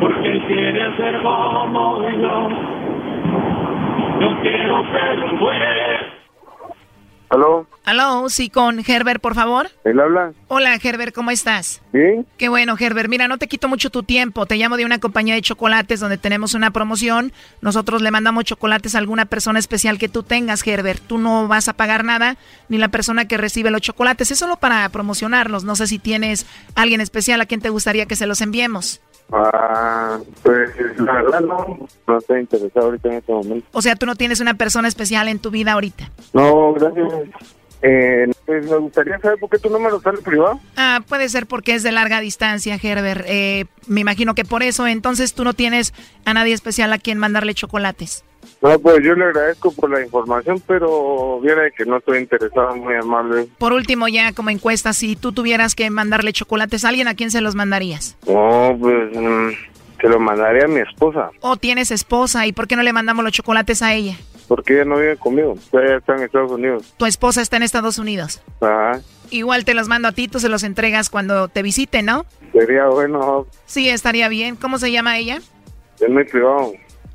Porque él quiere ser como yo. Yo quiero ser un juez. ¿Aló? Aló, sí, con Herbert, por favor. ¿Él habla? Hola, Herbert, ¿cómo estás? Bien. Qué bueno, Herbert. Mira, no te quito mucho tu tiempo. Te llamo de una compañía de chocolates donde tenemos una promoción. Nosotros le mandamos chocolates a alguna persona especial que tú tengas, Herbert. Tú no vas a pagar nada, ni la persona que recibe los chocolates. Es solo para promocionarlos. No sé si tienes alguien especial a quien te gustaría que se los enviemos. Ah, pues la verdad no, no estoy interesado ahorita en este momento. O sea, tú no tienes una persona especial en tu vida ahorita. No, gracias. Eh, pues me gustaría saber por qué tu número sale privado. Ah, puede ser porque es de larga distancia, Herbert. Eh, me imagino que por eso, entonces tú no tienes a nadie especial a quien mandarle chocolates. No, pues yo le agradezco por la información, pero viera que no estoy interesado, muy amable. Por último, ya como encuesta, si tú tuvieras que mandarle chocolates a alguien, ¿a quién se los mandarías? No, pues mm, se lo mandaría a mi esposa, O tienes esposa, ¿y por qué no le mandamos los chocolates a ella? porque ella no vive conmigo, ella está en Estados Unidos. Tu esposa está en Estados Unidos. Ajá, Igual te los mando a ti, tú se los entregas cuando te visite, ¿no? sería bueno, Sí, estaría bien. ¿Cómo se llama ella? es muy privado.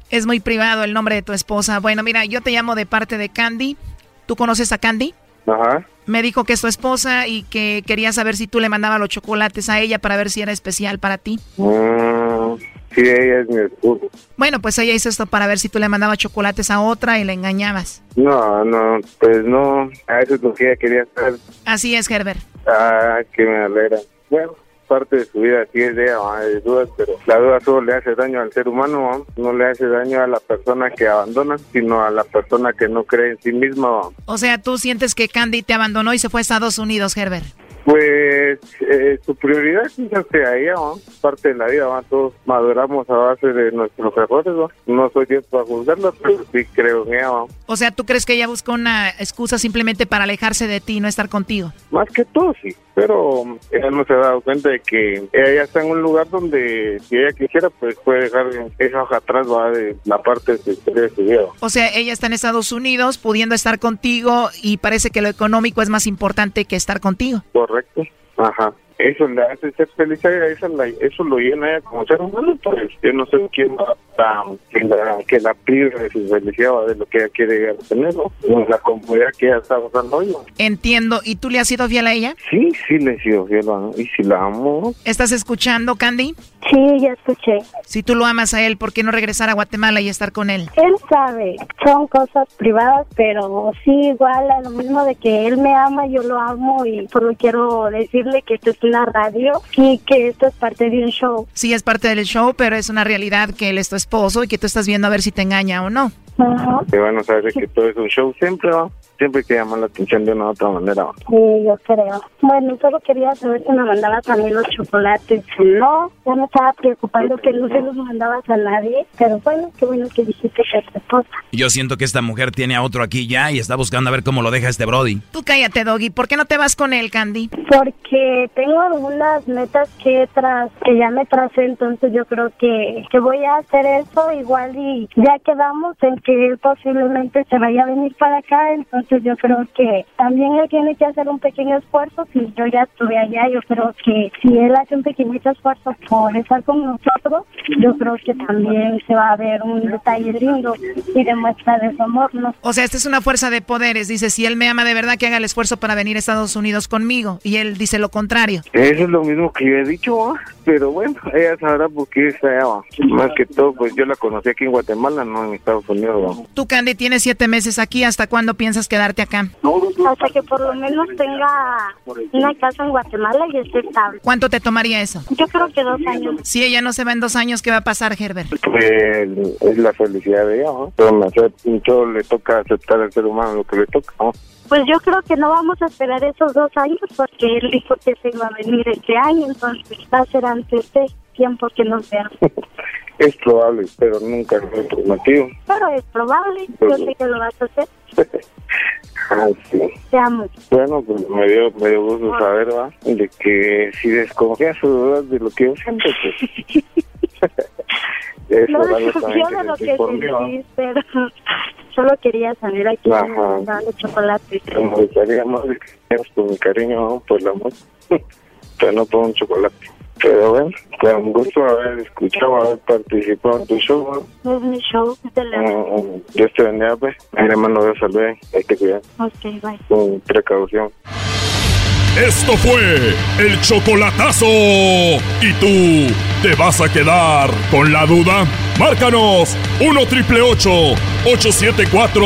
Es muy privado el nombre de tu esposa. Bueno, mira, yo te llamo de parte de Candy. ¿Tú conoces a Candy? Ajá, Me dijo que es tu esposa y que quería saber si tú le mandabas los chocolates a ella para ver si era especial para ti. Mm, sí, ella es mi esposa. Bueno, pues ella hizo esto para ver si tú le mandabas chocolates a otra y le engañabas. No, no, pues no, a eso es lo que ella quería saber. Así es, Herbert. Ah, que me alegra. Bueno, parte de su vida sí es de ¿va? de dudas, pero la duda solo le hace daño al ser humano, no le hace daño a la persona que abandona, sino a la persona que no cree en sí misma. O sea, tú sientes que Candy te abandonó y se fue a Estados Unidos, Herbert. Pues eh, su prioridad quizás sea ella, ¿va? parte de la vida, todos maduramos a base de nuestros errores, ¿va? no soy Dios para juzgarla, pero sí creo en ella. O sea, ¿tú crees que ella buscó una excusa simplemente para alejarse de ti y no estar contigo? Más que todo, sí. Pero ella no se ha dado cuenta de que ella ya está en un lugar donde, si ella quisiera, pues puede dejar esa hoja atrás, va de la parte de su historia de su vida. O sea, ella está en Estados Unidos pudiendo estar contigo y parece que lo económico es más importante que estar contigo. Correcto. Ajá. Eso le hace ser feliz a ella, eso, la- eso lo llena a ella como ser humano, pues yo no sé quién va a que la, que la prive de su felicidad o de lo que ella quiere llegar a tener, ¿no? La comodidad que ella está pasando hoy. ¿no? Entiendo. ¿Y tú le has sido fiel a ella? Sí, sí le he sido fiel, ¿no? y si la amo, ¿Estás escuchando, Candy? Sí, ya escuché. Si tú lo amas a él, ¿por qué no regresar a Guatemala y estar con él? Él sabe, son cosas privadas, pero sí igual a lo mismo de que él me ama, yo lo amo y solo quiero decirle que esto es una radio y que esto es parte de un show. Sí, es parte del show, pero es una realidad que él es tu esposo y que tú estás viendo a ver si te engaña o no. Ajá. que van a saber que todo es un show siempre, ¿va? Siempre que llamar la atención de una u otra manera. Sí, yo creo. Bueno, solo quería saber si me mandabas a mí los chocolates. Si no, ya me estaba preocupando que no se los mandabas a nadie. Pero bueno, qué bueno que dijiste que tu esposa. Yo siento que esta mujer tiene a otro aquí ya y está buscando a ver cómo lo deja este Brody. Tú cállate, Doggy. ¿Por qué no te vas con él, Candy? Porque tengo algunas metas que tras que ya me tracé, entonces yo creo que, que voy a hacer eso igual y ya quedamos en que él posiblemente se vaya a venir para acá, entonces yo creo que también él tiene que hacer un pequeño esfuerzo, si yo ya estuve allá, yo creo que si él hace un pequeñito esfuerzo por estar con nosotros, yo creo que también se va a ver un detalle lindo y demuestra de su amor, ¿no? O sea, esta es una fuerza de poderes. Dice, si él me ama de verdad, que haga el esfuerzo para venir a Estados Unidos conmigo. Y él dice lo contrario. Eso es lo mismo que yo he dicho, ¿va? pero bueno, ella sabrá por qué está allá. ¿va? Más que todo, pues yo la conocí aquí en Guatemala, no en Estados Unidos. Chicago. Tú, Candy, tienes siete meses aquí. ¿Hasta cuándo piensas quedarte acá? Hasta que por lo menos tenga una casa en Guatemala y esté estable. ¿Cuánto te tomaría eso? Yo creo que dos años. Si ella no se va en dos años, ¿qué va a pasar, Herbert? Pues es la felicidad de ella, ¿no? Pero me hace- todo le toca aceptar al ser humano lo que le toca, ¿no? Pues yo creo que no vamos a esperar esos dos años porque él dijo que se iba a venir este año, entonces va a ser antes de tiempo que nos veamos. Es probable, pero nunca lo he prometido. Pero es probable, yo sé que lo vas a hacer. Ah, sí. Te amo. Bueno, pues me dio, me dio gusto saber, ¿va? De que si desconfías dudas de lo que yo siento, pues... Eso No desconfío de lo que sentís, pero solo quería saber a quién Ajá. me gustaría más que por mi cariño, ¿no? por el amor, pero no por un chocolate. Pero bueno, con gusto haber escuchado, haber participado en tu show, ¿no? Es mi show de la... Mm, Dios te bendiga, pues. Le mando Dios al bien. Hay que cuidar Ok, bye. con precaución. Esto fue el chocolatazo. ¿Y tú te vas a quedar con la duda? Márcanos 1 triple 874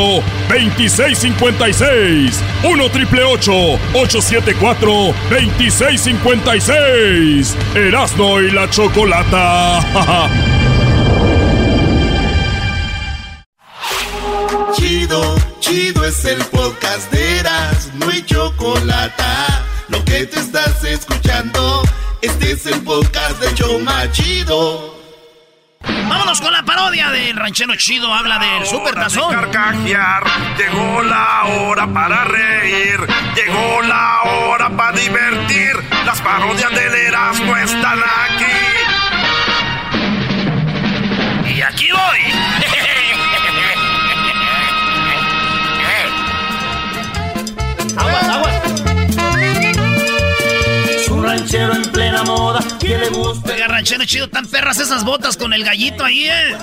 2656. 1 triple 874 2656. Erasno y la chocolata. Chido, chido es el podcast de Eras, no hay chocolate. Lo que te estás escuchando, este es el podcast de Choma Chido. Vámonos con la parodia del ranchero chido. Habla del super tazón. carcajear, llegó la hora para reír, llegó la hora para divertir. Las parodias del Erasmo están aquí. Y aquí voy. Aguas, aguas. Un ranchero en plena moda que le gusta. Oiga, ranchero chido, tan perras esas botas con el gallito ahí, ¿eh?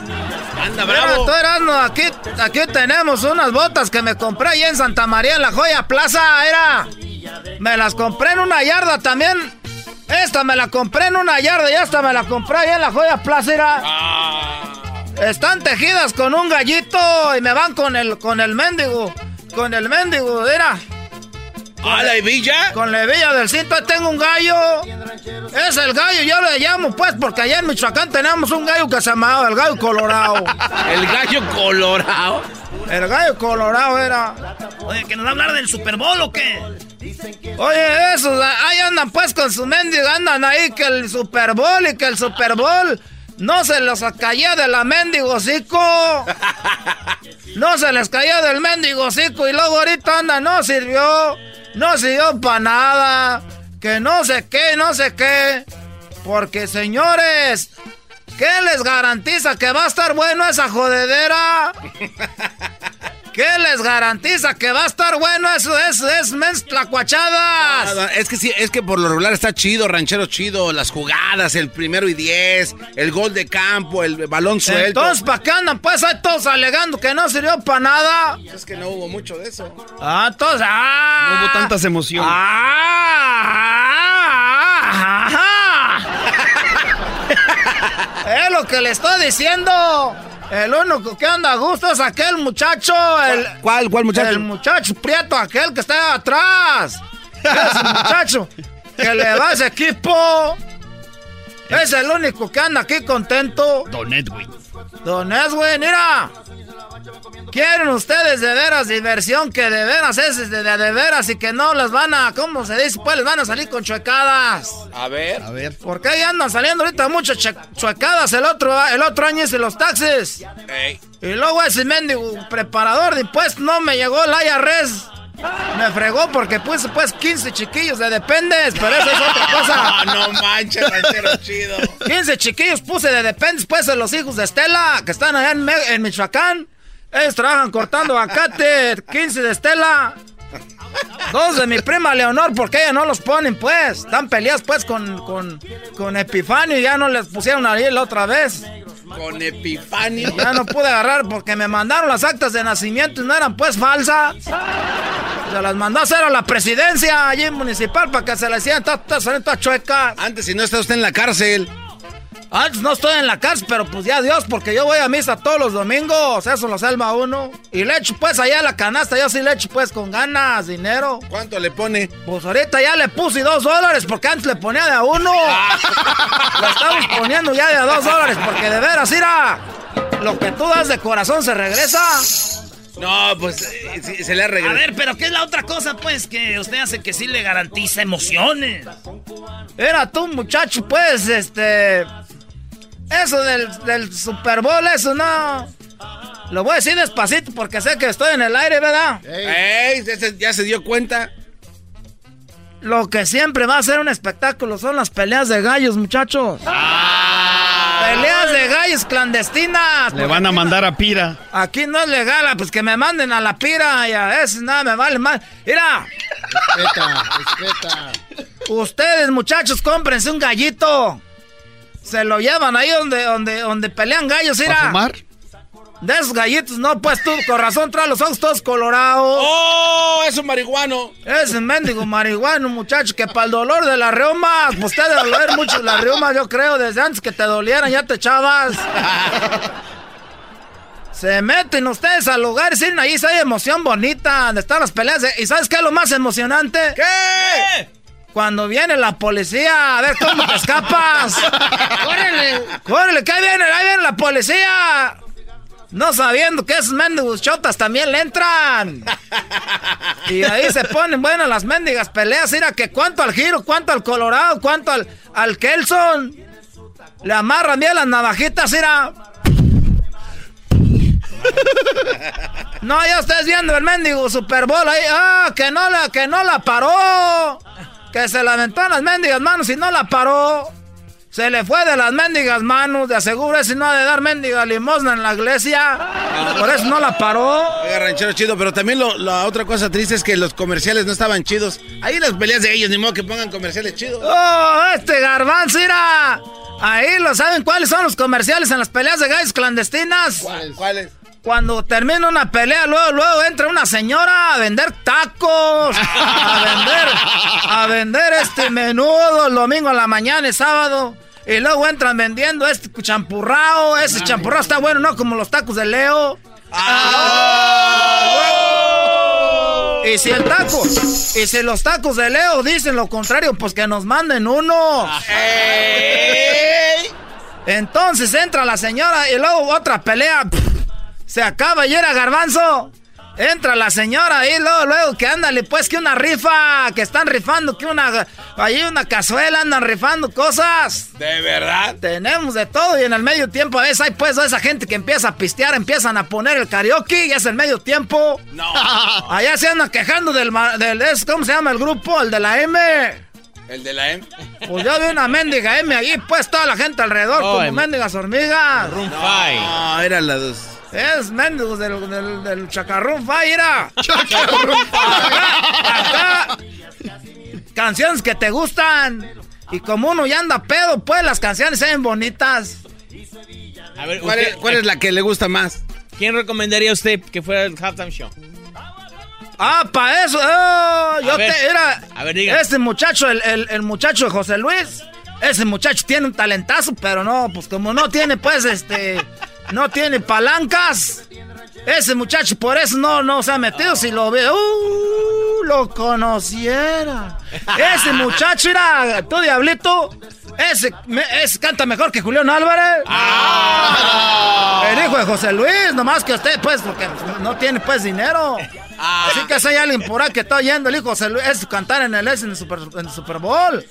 Anda, bravo. tú Erasmo, aquí, aquí tenemos unas botas que me compré allá en Santa María, en la Joya Plaza, era. Me las compré en una yarda también. Esta me la compré en una yarda y esta me la compré allá en la Joya Plaza, era. Están tejidas con un gallito y me van con el, con el mendigo. Con el mendigo, era. ¿Ah, la hebilla? Con la hebilla del cinto, tengo un gallo. Es el gallo, yo le llamo pues, porque allá en Michoacán tenemos un gallo que se llamaba el gallo colorado. El gallo colorado. El gallo colorado era. Oye, ¿que nos va a hablar del Super Bowl o qué? Oye, esos, ahí andan pues con su mendigo, andan ahí que el Super Bowl y que el Super Bowl no se los caía de la mendigo hocico. No se les caía del mendigo hocico y luego ahorita anda, no sirvió, no sirvió para nada, que no sé qué, no sé qué. Porque señores, ¿qué les garantiza que va a estar bueno esa jodedera? ¿Qué les garantiza que va a estar bueno eso? Es, es mens tlacuachadas. Nada, Es que sí, es que por lo regular está chido, ranchero chido, las jugadas, el primero y diez, el gol de campo, el balón suelto. Entonces, ¿para qué andan? Pues ahí todos alegando que no sirvió para nada. Es que no hubo mucho de eso. Ah, entonces, ah. No hubo tantas emociones. Ah, es lo que le estoy diciendo. El único que anda a gusto es aquel muchacho. El, ¿Cuál, cuál muchacho? El muchacho prieto, aquel que está atrás. Ese muchacho que le va a ese equipo. Es el único que anda aquí contento. Don Edwin. Don Edwin, mira. ¿Quieren ustedes de veras diversión que de veras es de, de, de veras y que no les van a, ¿cómo se dice? Pues les van a salir con chuecadas. A ver. A ver. Porque ahí andan saliendo ahorita muchas chuecadas el otro, el otro año hice los taxis. Ey. Y luego ese mendigo preparador de impuestos no me llegó el IRS. Me fregó porque puse pues 15 chiquillos de dependes, pero eso es otra cosa. Ah, no manches, ranchero chido. 15 chiquillos puse de dependes pues de los hijos de Estela, que están allá en, Me- en Michoacán. Ellos trabajan cortando acate, 15 de Estela. Dos de mi prima Leonor, porque ella no los ponen, pues. Están peleadas, pues, con, con, con Epifanio y ya no les pusieron ahí la otra vez. Con Epifanio. Ya no pude agarrar porque me mandaron las actas de nacimiento y no eran, pues, falsas. Se las mandó a hacer a la presidencia allí municipal para que se le hicieran todas todas chuecas. Antes, si no está usted en la cárcel. Antes no estoy en la cárcel, pero pues ya Dios, porque yo voy a misa todos los domingos. Eso lo salva uno. Y le echo pues allá a la canasta, yo sí le echo pues con ganas, dinero. ¿Cuánto le pone? Pues ahorita ya le puse dos dólares, porque antes le ponía de a uno. lo estamos poniendo ya de a dos dólares, porque de veras, mira, lo que tú das de corazón se regresa. No, pues eh, se le ha A ver, pero ¿qué es la otra cosa, pues, que usted hace que sí le garantiza emociones? Era tú, muchacho, pues, este... Eso del, del Super Bowl, eso no... Lo voy a decir despacito porque sé que estoy en el aire, ¿verdad? Ey, ya se dio cuenta. Lo que siempre va a ser un espectáculo son las peleas de gallos, muchachos. Ah. Peleas de gallos clandestinas. Le van a mandar a Pira. Aquí no es legal, ah, pues que me manden a la Pira y a eso nada me vale más. Mira. Respeta, respeta. Ustedes, muchachos, cómprense un gallito. Se lo llevan ahí donde, donde, donde pelean gallos, mira. fumar? De esos gallitos, no, pues tú, con razón, trae los ojos todos colorados. ¡Oh! Es un marihuano. Es un mendigo marihuano, muchacho, que para el dolor de la reuma, pues te debe doler mucho la reuma, yo creo, desde antes que te dolieran, ya te echabas. Se meten ustedes al lugar, sí, ahí hay emoción bonita, donde están las peleas. ¿Y sabes qué es lo más emocionante? ¿Qué? Cuando viene la policía, a ver cómo te escapas. ¡Córrele! ¡Córrele, que ahí viene, ahí viene la policía! No sabiendo que esos mendigos chotas también le entran. Y ahí se ponen, bueno, las mendigas peleas. Mira que cuánto al giro, cuánto al colorado, cuánto al, al Kelson. Le amarran bien las navajitas, mira. No, ya estás viendo el mendigo Super Bowl ahí. Ah, que no la, que no la paró. Que se lamentó en las mendigas manos y no la paró. Se le fue de las mendigas manos, de aseguro ese no ha de dar mendiga limosna en la iglesia. Por eso no la paró. Oiga, ranchero chido, pero también la otra cosa triste es que los comerciales no estaban chidos. Ahí las peleas de ellos, ni modo que pongan comerciales chidos. ¡Oh, este garbanzo, mira! Ahí lo saben cuáles son los comerciales en las peleas de gallos clandestinas. ¿Cuáles? ¿Cuáles? Cuando termina una pelea, luego, luego entra una señora a vender tacos, a vender, a vender este menudo el domingo a la mañana y sábado. Y luego entran vendiendo este champurrao. Ese champurrao está bueno, ¿no? Como los tacos de Leo. Ah. Y si el taco, y si los tacos de Leo dicen lo contrario, pues que nos manden uno. Entonces entra la señora y luego otra pelea. Se acaba y era garbanzo. Entra la señora ahí, luego, luego, que ándale, pues, que una rifa, que están rifando, que una, ahí una cazuela, andan rifando cosas. ¿De verdad? Tenemos de todo y en el medio tiempo a veces hay, pues, esa gente que empieza a pistear, empiezan a poner el karaoke y es el medio tiempo. No. Allá se andan quejando del, del, ¿cómo se llama el grupo? El de la M. ¿El de la M? Pues yo vi una mendiga M allí, pues, toda la gente alrededor, oh, como mendigas hormigas. No, eran las dos. Es mendigos del, del, del chacarrón Faira. Chacarrón acá, Canciones que te gustan. Y como uno ya anda pedo, pues las canciones se ven bonitas. A ver, ¿cuál, es, ¿cuál es la que le gusta más? ¿Quién recomendaría usted que fuera el halftime show? Ah, para eso. Oh, yo te era. A ver, diga. Este muchacho, el, el, el, muchacho de José Luis. Ese muchacho tiene un talentazo, pero no, pues como no tiene, pues, este. No tiene palancas. Ese muchacho por eso no, no se ha metido. Si lo veo, uh, lo conociera. Ese muchacho era, tu diablito. Ese, ese, canta mejor que Julián Álvarez. Ah. El hijo de José Luis, nomás que usted, pues, porque no tiene, pues, dinero. Ah. Así que si hay alguien por ahí que está oyendo el hijo de José Luis, es cantar en el, en el, Super, en el Super Bowl.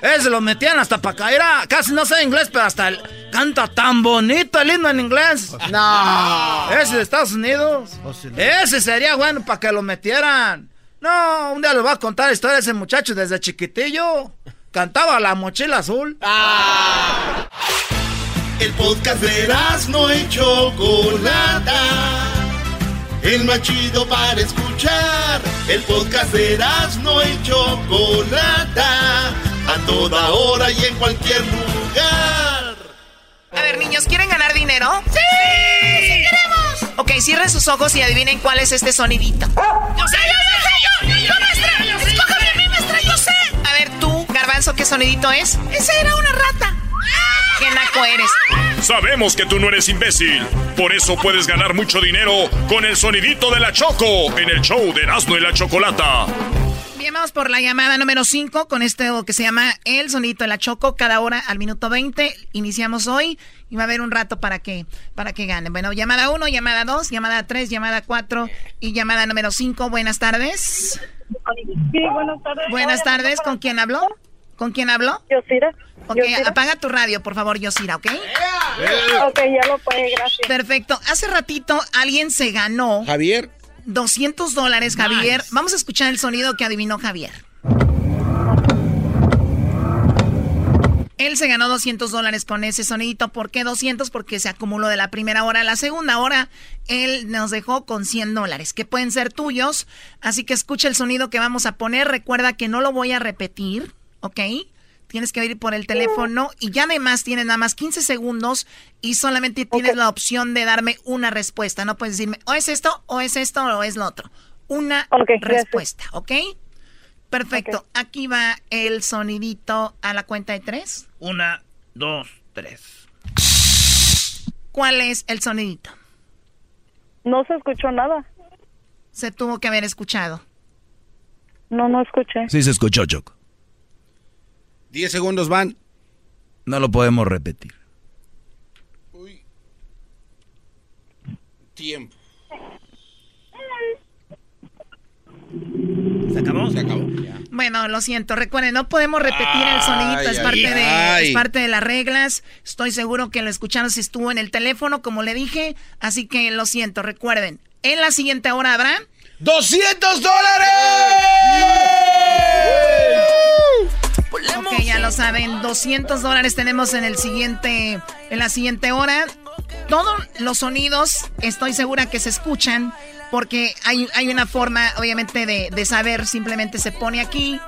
Ese lo metían hasta para caer. Casi no sé inglés, pero hasta el, canta tan bonito el himno en inglés. No. Ese de Estados Unidos. Ese sería bueno para que lo metieran. No, un día les voy a contar la historia de ese muchacho desde chiquitillo. Cantaba la mochila azul. Ah. El podcast de no hecho Chocolata. El más chido para escuchar. El podcast de no hecho Chocolata a toda hora y en cualquier lugar. A ver, niños, ¿quieren ganar dinero? ¡Sí! ¡Sí queremos! Ok, cierren sus ojos y adivinen cuál es este sonidito. ¡Yo sé, yo sé, yo! ¡Yo, yo maestra! ¡Escójame a mí, maestra, yo sé! A ver, tú, Garbanzo, ¿qué sonidito es? Esa era una rata. Qué naco eres. Sabemos que tú no eres imbécil. Por eso puedes ganar mucho dinero con el sonidito de la Choco en el show de Erasmo y la Chocolata. Bien, vamos por la llamada número 5 con este que se llama El Sonidito de la Choco, cada hora al minuto 20. Iniciamos hoy y va a haber un rato para que, para que ganen. Bueno, llamada 1, llamada 2, llamada 3, llamada 4 y llamada número 5. Buenas tardes. Sí, buenas tardes. Buenas tardes, ¿con quién habló? ¿Con quién habló? Yosira. Ok, apaga tu radio, por favor, Yosira, ¿ok? Ok, ya lo pagué, gracias. Perfecto. Hace ratito alguien se ganó. Javier. 200 dólares, Javier. Vamos a escuchar el sonido que adivinó Javier. Él se ganó 200 dólares con ese sonidito. ¿Por qué 200? Porque se acumuló de la primera hora a la segunda hora. Él nos dejó con 100 dólares, que pueden ser tuyos. Así que escucha el sonido que vamos a poner. Recuerda que no lo voy a repetir, ¿ok? Tienes que ir por el teléfono y ya además tienes nada más 15 segundos y solamente tienes la opción de darme una respuesta. No puedes decirme o es esto, o es esto, o es lo otro. Una respuesta, ¿ok? Perfecto. Aquí va el sonidito a la cuenta de tres. Una, dos, tres. ¿Cuál es el sonidito? No se escuchó nada. Se tuvo que haber escuchado. No, no escuché. Sí se escuchó, Choco. 10 segundos van. No lo podemos repetir. Uy. Tiempo. ¿Se acabó? Se acabó. Bueno, lo siento. Recuerden, no podemos repetir el sonidito. Es Ay, parte, ay, de, es parte de las reglas. Estoy seguro que lo escucharon si estuvo en el teléfono, como le dije. Así que lo siento. Recuerden, en la siguiente hora habrá... ¡200 dólares! Ok, ya lo saben, 200 dólares tenemos en el siguiente, en la siguiente hora. Todos los sonidos, estoy segura que se escuchan, porque hay, hay una forma, obviamente, de, de saber, simplemente se pone aquí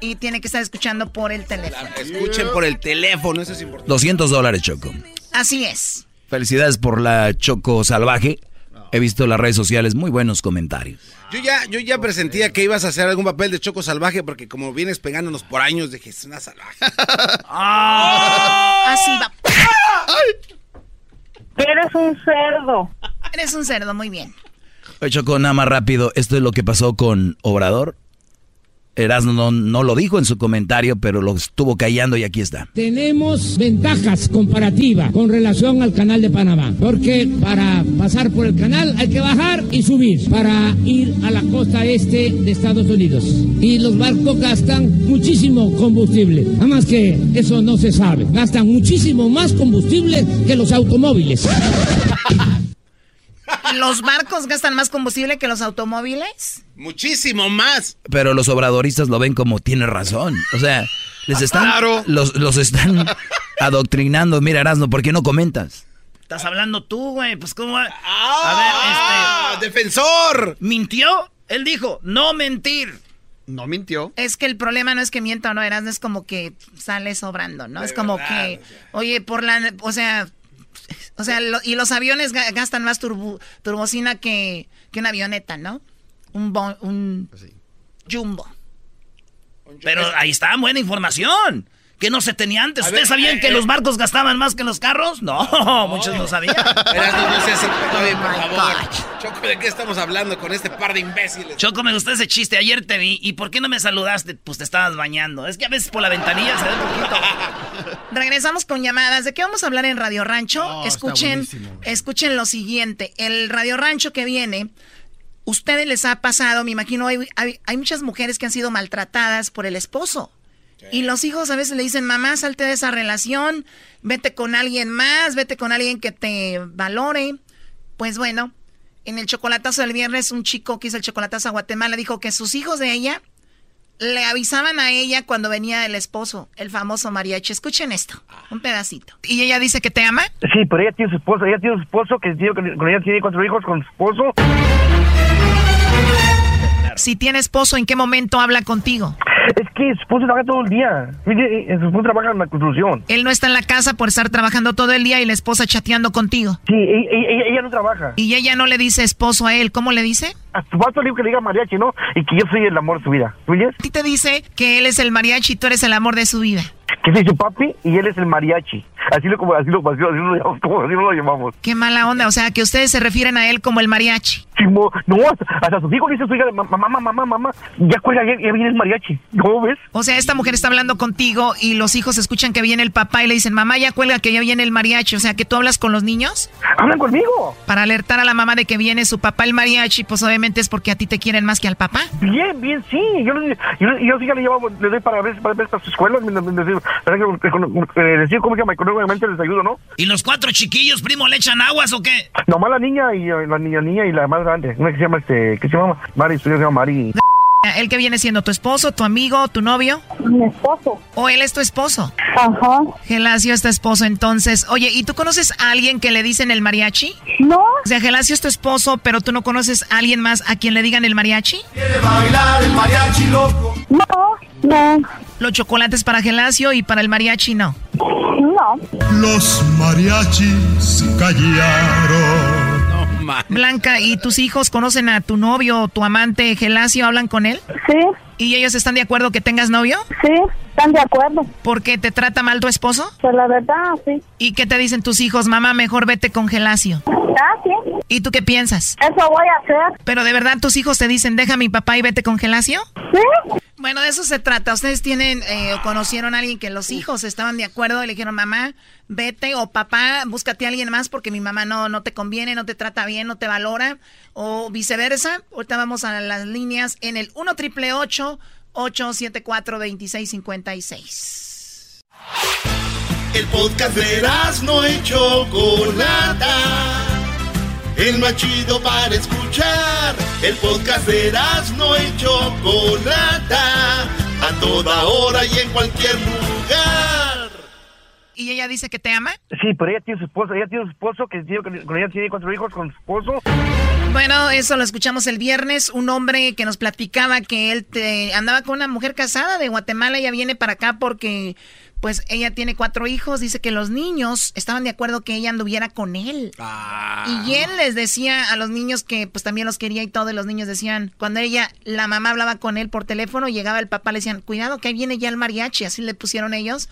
y tiene que estar escuchando por el teléfono. Escuchen por el teléfono, eso es importante. 200 dólares, Choco. Así es. Felicidades por la Choco Salvaje. He visto en las redes sociales muy buenos comentarios. Yo ya, yo ya presentía que ibas a hacer algún papel de choco salvaje porque como vienes pegándonos por años, dije, es una salvaje. Así va. Eres un cerdo. Eres un cerdo, muy bien. Choco, nada más rápido. Esto es lo que pasó con Obrador. Erasmo no, no lo dijo en su comentario, pero lo estuvo callando y aquí está. Tenemos ventajas comparativas con relación al canal de Panamá, porque para pasar por el canal hay que bajar y subir para ir a la costa este de Estados Unidos. Y los barcos gastan muchísimo combustible, nada más que eso no se sabe. Gastan muchísimo más combustible que los automóviles. ¿Los barcos gastan más combustible que los automóviles? Muchísimo más. Pero los obradoristas lo ven como tiene razón. O sea, les están, Claro. los, los están adoctrinando. Mira, Erasmo, ¿por qué no comentas? Estás hablando tú, güey. Pues, ¿cómo va? ¡Ah! A ver, este. ¡Defensor! ¿Mintió? Él dijo, no mentir. No mintió. Es que el problema no es que mienta o no, Erasmo, es como que sale sobrando, ¿no? es como que, oye, por la, o sea, o sea, lo- y los aviones ga- gastan más turbo, turbocina que, que una avioneta, ¿no? Un, bo- un jumbo. Pero ahí está, buena información. Que no se tenía antes. A ¿Ustedes ver, sabían eh, que eh. los barcos gastaban más que los carros? No, muchos no sabían. Erasmo, no seas oye, por favor. Choco, ¿de qué estamos hablando con este par de imbéciles? Choco, me gustó ese chiste. Ayer te vi. ¿Y por qué no me saludaste? Pues te estabas bañando. Es que a veces por la ventanilla se ve poquito. Regresamos con llamadas. ¿De qué vamos a hablar en Radio Rancho? Oh, escuchen, escuchen lo siguiente. El Radio Rancho que viene, ustedes les ha pasado, me imagino, hay, hay, hay muchas mujeres que han sido maltratadas por el esposo. Y los hijos a veces le dicen, mamá, salte de esa relación, vete con alguien más, vete con alguien que te valore. Pues bueno, en el chocolatazo del viernes, un chico que hizo el chocolatazo a Guatemala dijo que sus hijos de ella le avisaban a ella cuando venía el esposo, el famoso mariachi. Escuchen esto, un pedacito. ¿Y ella dice que te ama? Sí, pero ella tiene su esposo, ella tiene su esposo, que con ella tiene cuatro hijos con su esposo. Si tiene esposo, ¿en qué momento habla contigo? Es que su esposo trabaja todo el día. Mire, eh, Su esposo trabaja en la construcción. Él no está en la casa por estar trabajando todo el día y la esposa chateando contigo. Sí, ella, ella- ella no trabaja. Y ella no le dice esposo a él, ¿cómo le dice? A su vato le digo que le diga mariachi, ¿no? Y que yo soy el amor de su vida. ¿Tú oyes? A ti te dice que él es el mariachi y tú eres el amor de su vida. Que soy su papi y él es el mariachi. así lo, como, así lo, así, así lo llamamos, como así lo llamamos. Qué mala onda, o sea, que ustedes se refieren a él como el mariachi. Chimo, no, hasta, hasta sus hijos le dice su hija, mamá, mamá, mamá, mamá, ya cuelga, ya, ya viene el mariachi, ¿cómo ves? O sea, esta mujer está hablando contigo y los hijos escuchan que viene el papá y le dicen, mamá, ya cuelga que ya viene el mariachi, o sea, que tú hablas con los niños. Hablan conmigo. Para alertar a la mamá de que viene su papá el mariachi, pues obviamente es porque a ti te quieren más que al papá. Bien, bien, sí, yo, yo, yo sí ya le llevo, le doy para ver, para ver para sus escuelas, eh, decir cómo se llama, económicamente les ayudo, ¿no? ¿Y los cuatro chiquillos, primo, le echan aguas o qué? Nomás la niña y eh, la niña, niña y la más grande, una que se llama, este, ¿qué se llama? Mari, su se llama Mari. ¿El que viene siendo tu esposo, tu amigo, tu novio? Mi esposo. ¿O él es tu esposo? Ajá. Gelacio es tu esposo, entonces. Oye, ¿y tú conoces a alguien que le dicen el mariachi? No. O sea, Gelacio es tu esposo, pero tú no conoces a alguien más a quien le digan el mariachi? bailar el mariachi loco. No, no. Los chocolates para Gelacio y para el mariachi no. No. Los mariachis callaron. Blanca, ¿y tus hijos conocen a tu novio o tu amante Gelacio? ¿Hablan con él? Sí. ¿Y ellos están de acuerdo que tengas novio? Sí, están de acuerdo. ¿Por qué te trata mal tu esposo? Pues la verdad, sí. ¿Y qué te dicen tus hijos? Mamá, mejor vete con Gelacio. Ah, sí. ¿Y tú qué piensas? Eso voy a hacer. ¿Pero de verdad tus hijos te dicen, deja a mi papá y vete con Gelacio? Sí. Bueno, de eso se trata. Ustedes tienen eh, o conocieron a alguien que los hijos estaban de acuerdo y le dijeron, mamá, vete o papá, búscate a alguien más porque mi mamá no, no te conviene, no te trata bien, no te valora o viceversa. Ahorita vamos a las líneas en el 1 triple 874 2656. El podcast de no y Chocolata. El más chido para escuchar. El podcast de no y Chocolata. A toda hora y en cualquier lugar. ¿Y ella dice que te ama? Sí, pero ella tiene su esposo, ella tiene su esposo, que tiene, con ella tiene cuatro hijos con su esposo. Bueno, eso lo escuchamos el viernes. Un hombre que nos platicaba que él te- andaba con una mujer casada de Guatemala. Ella viene para acá porque, pues, ella tiene cuatro hijos. Dice que los niños estaban de acuerdo que ella anduviera con él. Y él les decía a los niños que, pues, también los quería y todo. Y los niños decían, cuando ella, la mamá hablaba con él por teléfono, llegaba el papá, le decían, cuidado que ahí viene ya el mariachi. Así le pusieron ellos.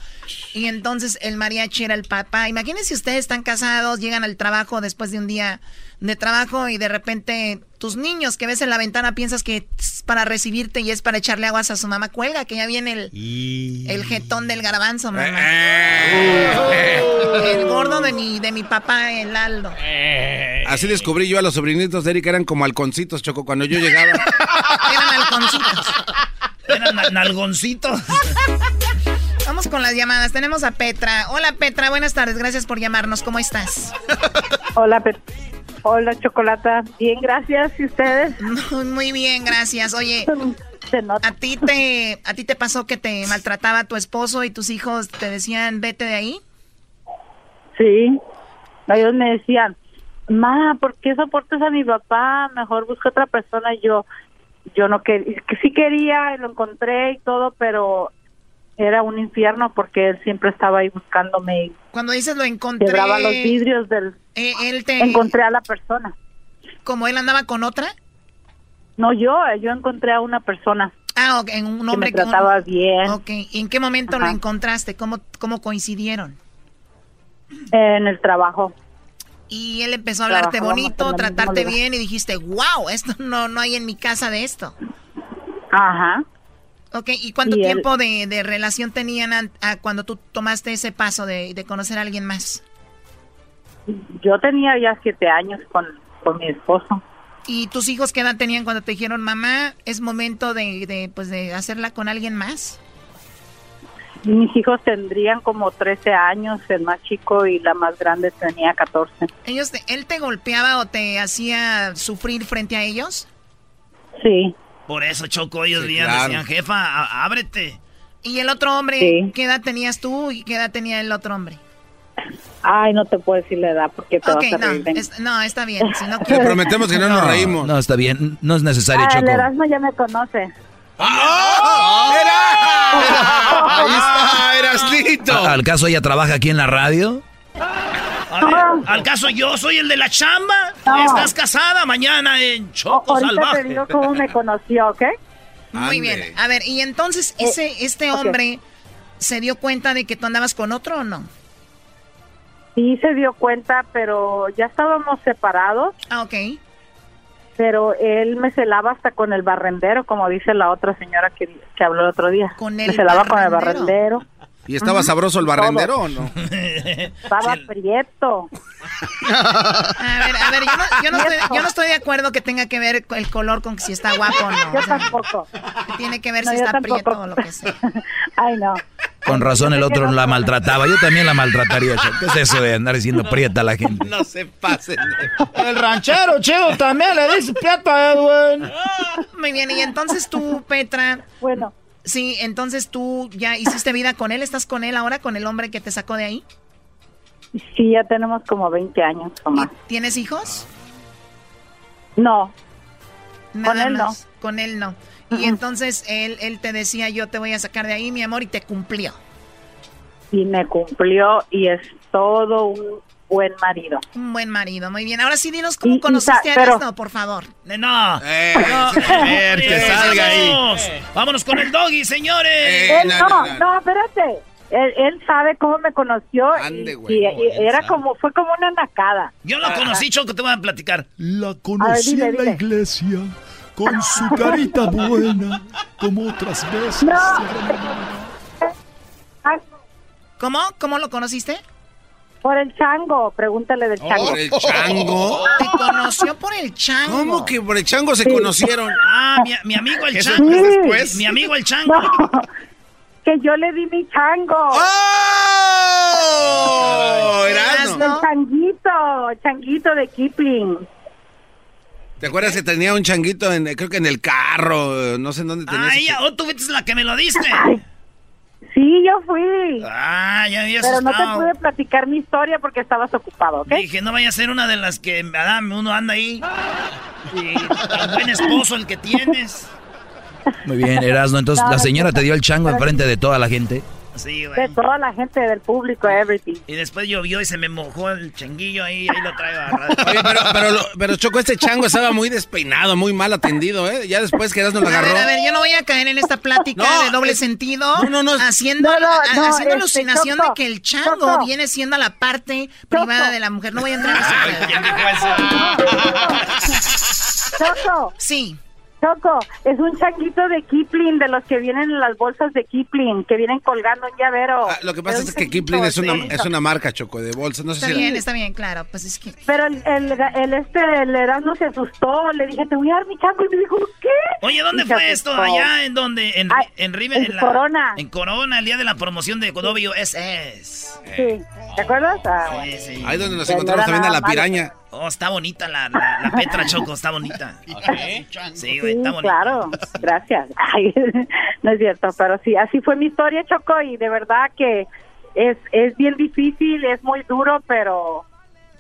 Y entonces el mariachi era el papá. Imagínense ustedes están casados, llegan al trabajo después de un día de trabajo y de repente tus niños que ves en la ventana piensas que es para recibirte y es para echarle aguas a su mamá. Cuelga, que ya viene el, el jetón del garbanzo, mamá. El gordo de mi, de mi papá, el Aldo. Así descubrí yo a los sobrinitos de Eric, eran como halconcitos, Choco, cuando yo llegaba. Eran halconcitos. Eran na- nalgoncitos. Vamos con las llamadas. Tenemos a Petra. Hola Petra, buenas tardes. Gracias por llamarnos. ¿Cómo estás? Hola, Pet- Hola, Chocolata. Bien, gracias. ¿Y ustedes? Muy bien, gracias. Oye, ¿a ti te a ti te pasó que te maltrataba tu esposo y tus hijos te decían vete de ahí? Sí. Ellos me decían, ma, ¿por qué soportas a mi papá? Mejor busca otra persona. Y yo, yo no quería, que sí quería, lo encontré y todo, pero era un infierno porque él siempre estaba ahí buscándome y Cuando dices lo encontré. quebraba los vidrios del... Eh, él te Encontré a la persona. ¿Como él andaba con otra? No, yo, yo encontré a una persona. Ah, ok, en un Que hombre me trataba bien. Ok, ¿y en qué momento lo encontraste? ¿Cómo, ¿Cómo coincidieron? En el trabajo. Y él empezó a hablarte bonito, tratarte bien y dijiste, wow, esto no, no hay en mi casa de esto. Ajá. Ok, ¿y cuánto Y él- tiempo de, de relación tenían an- a cuando tú tomaste ese paso de, de conocer a alguien más? Yo tenía ya siete años con, con mi esposo. ¿Y tus hijos qué edad tenían cuando te dijeron, mamá, es momento de, de, pues, de hacerla con alguien más? Mis hijos tendrían como 13 años, el más chico y la más grande tenía 14. Ellos te- ¿Él te golpeaba o te hacía sufrir frente a ellos? Sí. Por eso, Choco, ellos Sí, días claro. decían, jefa, ábrete. ¿Y el otro hombre, Sí. qué edad tenías tú y qué edad tenía el otro hombre? Ay, no te puedo decir la edad porque te Ok, vas a no, reír es- no, está bien. Si no quieres- prometemos que no nos reímos. No, está bien. No es necesario, Ah, el Choco. Erasmo ya me conoce. Ahí está, Erasnito. ¿A- ¿Al caso ella trabaja aquí en la radio? A ver, al caso yo soy el de la chamba. No. Estás casada mañana en Choco Ahorita Salvaje. te digo cómo me conoció, ¿ok? Muy bien. A ver, y entonces, Eh, ese, este hombre se dio cuenta de que tú andabas con otro o no? sí se dio cuenta, pero ya estábamos separados. Ah, ok. Pero él me celaba hasta con el barrendero, como dice la otra señora que, que habló el otro día. Con me el celaba con el barrendero. ¿Y estaba sabroso el barrendero o no? Estaba prieto. A ver, a ver, yo no, yo no estoy, yo no estoy de acuerdo que tenga que ver el color con si está guapo o no. Yo O sea, tampoco. tiene que ver No, si está tampoco. prieto o lo que sea. Ay, no. Con razón el otro la maltrataba. Yo también la maltrataría. ¿Qué es eso de andar diciendo prieta a la gente? No se pasen. El ranchero chido también le dice prieto a Edwin. Muy bien, y entonces tú, Petra. Bueno. Sí, entonces tú ya hiciste vida con él, ¿estás con él ahora, con el hombre que te sacó de ahí? Sí, ya tenemos como 20 años o más. ¿Tienes hijos? No. Nada Con él no. Con él no. Y entonces él, él te decía, yo te voy a sacar de ahí, mi amor, y te cumplió. Y me cumplió y es todo un buen marido. Un buen marido, muy bien. Ahora sí, dinos cómo Y- y conociste sa- a pero- Erasmo, por favor. Eh, No. Eh, No. a ver, que salga ahí. Vámonos. Vámonos con el doggy, señores. Eh, él no, no, espérate. Él, él sabe cómo me conoció y- Ande, y, güey, no, y era sabe. como fue como una nacada. Yo lo conocí, Choco, te voy a platicar. La ver, conocí dile, en la dile. iglesia con su carita buena, como otras veces. ¿Cómo? ¿Cómo lo conociste? Por el chango, pregúntale del chango. ¿Por el chango? Te conoció por el chango. ¿Cómo que por el chango se conocieron? Ah, mi, mi amigo el ¿Eso chango. es después? Mi amigo el chango. No, que yo le di mi chango. ¡Oh! Erasmo. El changuito, changuito de Kipling. ¿Te acuerdas que tenía un changuito, en, creo que en el carro? No sé en dónde tenía. Ah, ella, oh, tú fuiste la que me lo diste. Sí, yo fui. Ah, ya había Pero no te asustado. pude platicar mi historia porque estabas ocupado, ¿ok? Dije, no vaya a ser una de las que uno anda ahí. Y tan buen esposo el que tienes. Muy bien, Erasno. Entonces, No, la no, señora no, te dio el chango enfrente de toda la gente. Sí, De toda la gente del público, everything. Y después llovió y se me mojó el changuillo ahí, ahí lo traigo agarrado. Oye, pero, pero, lo- pero Choco, este chango estaba muy despeinado, muy mal atendido, ¿eh? Ya después que Erasmo lo A agarró. ver, a ver, yo no voy a caer en esta plática No, de doble es- sentido. no, no, no. Haciendo, No, no, a- no, haciendo este, alucinación Choco, de que el chango Choco. viene siendo la parte privada de la mujer. No voy a entrar en ese pedo. ¿Quién dijo eso? Choco, Sí. Choco, es un changuito de Kipling, de los que vienen en las bolsas de Kipling, que vienen colgando un llavero. Ah, lo que pasa es un que Kipling es una, es una marca, Choco, de bolsa. No sé Está si... bien, está bien, claro. Pues es que. Pero el, el, el este, el Erasmo se asustó, le dije, te voy a dar mi chango, y me dijo, ¿qué? Oye, ¿dónde Y fue esto? asustó. Allá en donde, en, Ay, en River, en Corona. En Corona, el día de la promoción de WSS. Sí, ¿te acuerdas? Ah. Sí, sí. Ahí donde nos encontramos también a la malo. Oh, está bonita la, la, la Petra Choco, está bonita. Sí, güey, Sí, está bonita. claro, gracias. Ay, no es cierto, pero sí, así fue mi historia, Choco, y de verdad que es, es bien difícil, es muy duro, pero...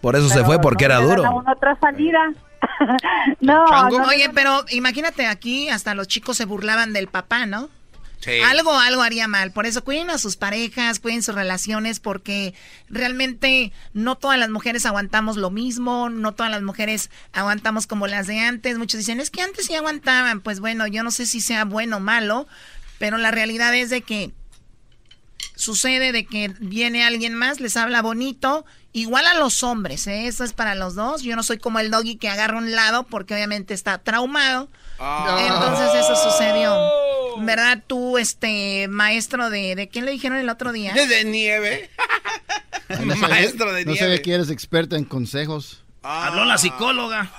Por eso se fue, porque no era duro. uno otra salida. no, no, Oye, pero imagínate aquí, hasta los chicos se burlaban del papá, ¿no? Sí. Algo, algo haría mal. Por eso cuiden a sus parejas, cuiden sus relaciones, porque realmente no todas las mujeres aguantamos lo mismo, no todas las mujeres aguantamos como las de antes. Muchos dicen, es que antes sí aguantaban. Pues bueno, yo no sé si sea bueno o malo, pero la realidad es de que sucede de que viene alguien más, les habla bonito, igual a los hombres, ¿eh? eso es para los dos. Yo no soy como el doggy que agarra un lado porque obviamente está traumado. Entonces eso sucedió. ¿Verdad? Tú, este, maestro de... ¿De quién le dijeron el otro día? De, nieve. No Maestro de No nieve. sabía que eres experta en consejos. Habló la psicóloga.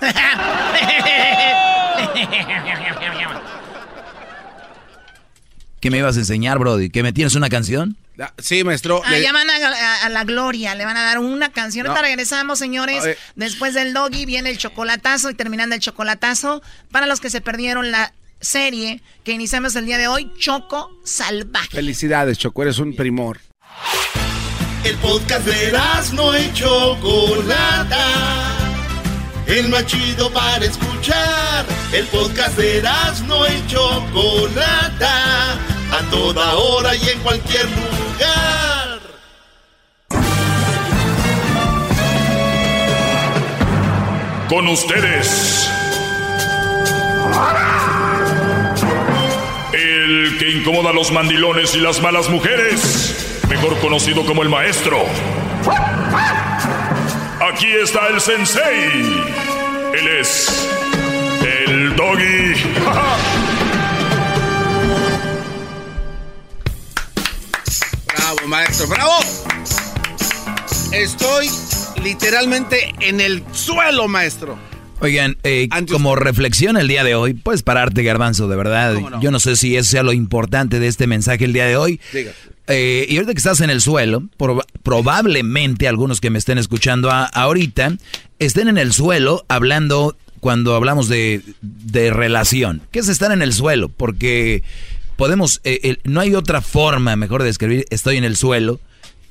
¿Qué me ibas a enseñar, Brody? ¿Que me tienes una canción? Ah, Sí, maestro. Ah, le- ya van a, a- a la gloria, le van a dar una canción. No. Ahorita regresamos, señores. Después del doggy viene el chocolatazo y terminando el chocolatazo. Para los que se perdieron la serie que iniciamos el día de hoy, Choco Salvaje. Felicidades, Choco, eres un primor. El podcast de no y Chocolata. El más chido para escuchar. El podcast de no y Chocolata. A toda hora y en cualquier lugar. Con ustedes. Que incomoda a los mandilones y las malas mujeres. Mejor conocido como el maestro. Aquí está el sensei. Él es el doggy. Bravo, maestro, bravo. Estoy literalmente en el suelo, maestro. Oigan, eh, como reflexión el día de hoy, puedes pararte, Garbanzo, de verdad. Yo no sé si eso sea lo importante de este mensaje el día de hoy. Eh, y ahorita que estás en el suelo, proba- probablemente algunos que me estén escuchando a- ahorita estén en el suelo hablando cuando hablamos de, de relación. ¿Qué es estar en el suelo? Porque podemos, eh, el- no hay otra forma, mejor de describir, estoy en el suelo,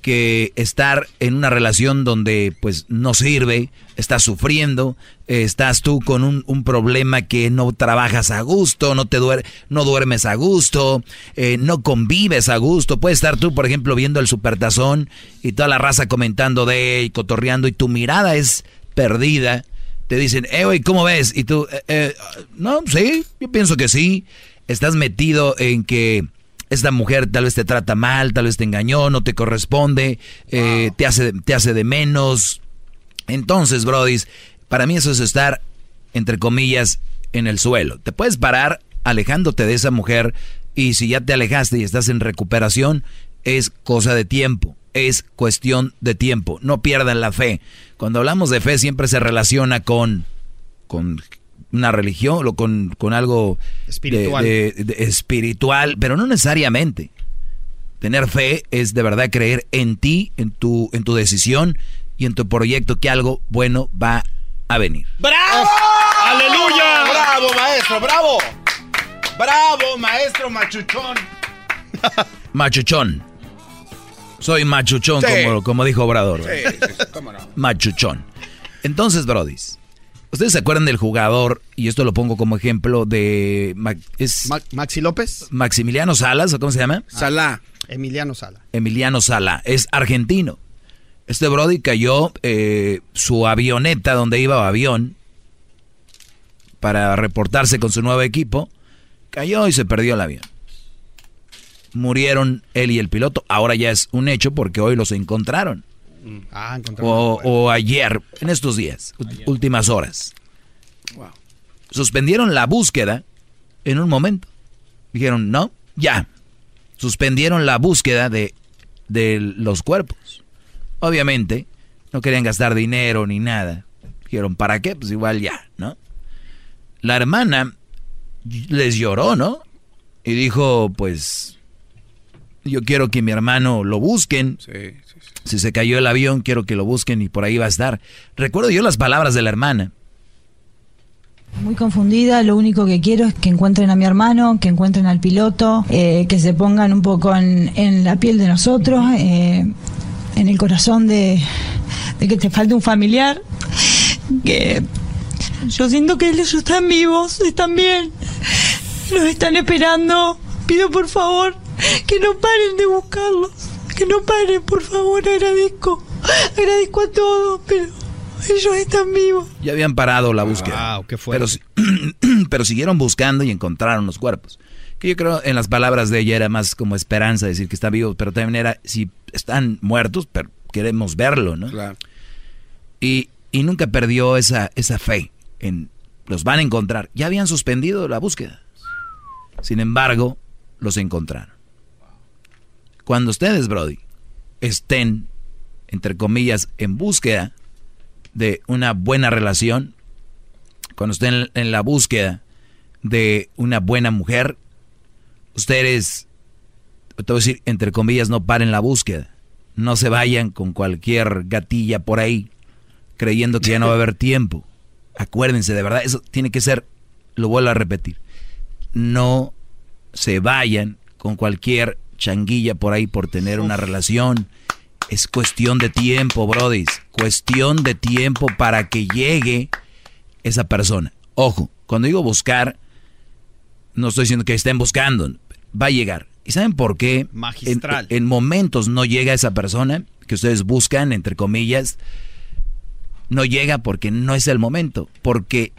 que estar en una relación donde pues no sirve, estás sufriendo, estás tú con un, un problema que no trabajas a gusto, no te duer no duermes a gusto, eh, no convives a gusto. Puedes estar tú, por ejemplo, viendo el supertazón y toda la raza comentando de y cotorreando y tu mirada es perdida. Te dicen, eh, ¿cómo ves? Y tú, "Eh, eh, no, sí, yo pienso que sí. Estás metido en que esta mujer tal vez te trata mal, tal vez te engañó, no te corresponde, eh, te, hace, te hace de menos. Entonces, Brody, para mí eso es estar, entre comillas, en el suelo. Te puedes parar alejándote de esa mujer y si ya te alejaste y estás en recuperación, es cosa de tiempo, es cuestión de tiempo. No pierdan la fe. Cuando hablamos de fe siempre se relaciona con, con una religión o con, con algo de- Espiritual. de- de- espiritual, pero no necesariamente. Tener fe es de verdad creer en ti, en tu, en tu decisión y en tu proyecto que algo bueno va a venir. ¡Bravo! ¡Aleluya! ¡Bravo, maestro! ¡Bravo! ¡Bravo, maestro machuchón! Machuchón. Soy machuchón, Sí. como, como dijo Obrador. Sí, sí, sí, cómo no. Machuchón. Entonces, Brodis, ¿ustedes se acuerdan del jugador? Y esto lo pongo como ejemplo de... Ma- es ¿Maxi López? Maximiliano Salas, ¿o cómo se llama? Salá. Emiliano Sala. Emiliano Sala, es argentino. Este Brody cayó eh, su avioneta donde iba avión para reportarse con su nuevo equipo. Cayó y se perdió el avión. Murieron él y el piloto. Ahora ya es un hecho porque hoy los encontraron. Ah, encontraron. O, o ayer, en estos días, últimas horas. Suspendieron la búsqueda en un momento. Dijeron, no, ya. Suspendieron la búsqueda de, de los cuerpos. Obviamente, no querían gastar dinero ni nada. Dijeron, ¿para qué? Pues igual ya, ¿no? La hermana les lloró, ¿no? Y dijo, pues, yo quiero que mi hermano lo busquen. Si se cayó el avión, quiero que lo busquen y por ahí va a estar. Recuerdo yo las palabras de la hermana. Muy confundida, lo único que quiero es que encuentren a mi hermano, que encuentren al piloto, eh, que se pongan un poco en, la piel de nosotros, eh, en el corazón de, de que te falte un familiar, que yo siento que ellos están vivos, están bien, los están esperando, pido por favor que no paren de buscarlos, que no paren, por favor, agradezco, agradezco a todos, pero ellos están vivos. Ya habían parado la búsqueda. Wow, qué pero, pero siguieron buscando y encontraron los cuerpos. Que yo creo en las palabras de ella era más como esperanza, decir que está vivo, pero también era, si están muertos, pero queremos verlo, ¿no? Claro. Y, y nunca perdió esa, esa fe en los van a encontrar. Ya habían suspendido la búsqueda. Sin embargo, los encontraron. Cuando ustedes, Brody, estén, entre comillas, en búsqueda de una buena relación, cuando estén en la búsqueda de una buena mujer, ustedes, te voy a decir, entre comillas, no paren la búsqueda. No se vayan con cualquier gatilla por ahí, creyendo que ya no va a haber tiempo. Acuérdense, de verdad, eso tiene que ser, lo vuelvo a repetir, no se vayan con cualquier changuilla por ahí por tener una relación. Es cuestión de tiempo, brodis. Cuestión de tiempo para que llegue esa persona. Ojo, cuando digo buscar, no estoy diciendo que estén buscando. Va a llegar. ¿Y saben por qué? Magistral. En, en momentos no llega esa persona que ustedes buscan, entre comillas. No llega porque no es el momento. Porque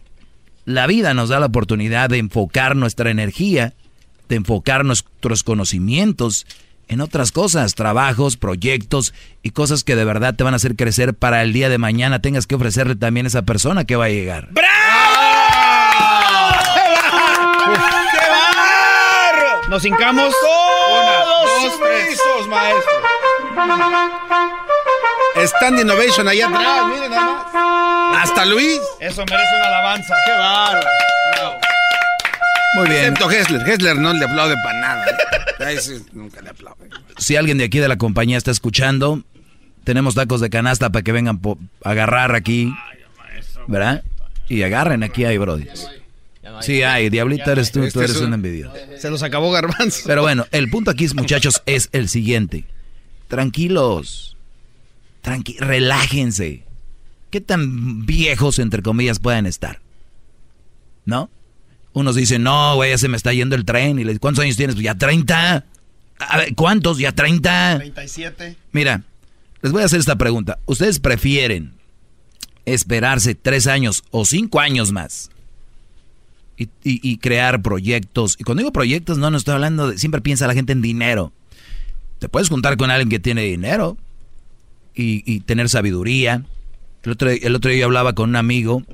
la vida nos da la oportunidad de enfocar nuestra energía, de enfocar nuestros conocimientos en otras cosas, trabajos, proyectos y cosas que de verdad te van a hacer crecer para el día de mañana tengas que ofrecerle también a esa persona que va a llegar. Nos hincamos. Una, dos, tres. maestro. Stand Innovation allá atrás, miren nada más. Hasta Luis. Eso merece una alabanza. Qué bárbaro. Muy bien. Excepto Hessler. Hessler no le aplaude para nada. Nunca le aplaude. Si alguien de aquí de la compañía está escuchando, tenemos tacos de canasta para que vengan a agarrar aquí. ¿Verdad? Y agarren aquí hay brody. Sí, hay, Diablita eres tú, Este tú eres es un- envidioso. Se los acabó Garbanzo. Pero bueno, el punto aquí, muchachos, es el siguiente. Tranquilos. Tranqui relájense. ¿Qué tan viejos, entre comillas, pueden estar? ¿No? Unos dicen, no, güey, ya se me está yendo el tren. Y le ¿cuántos años tienes? Pues ya 30. A ver, ¿cuántos? Ya 30. 37. Mira, les voy a hacer esta pregunta. ¿Ustedes prefieren esperarse tres años o cinco años más y, y- y crear proyectos? Y cuando digo proyectos, no, no estoy hablando de... Siempre piensa la gente en dinero. Te puedes juntar con alguien que tiene dinero y, y tener sabiduría. El otro, el otro día yo hablaba con un amigo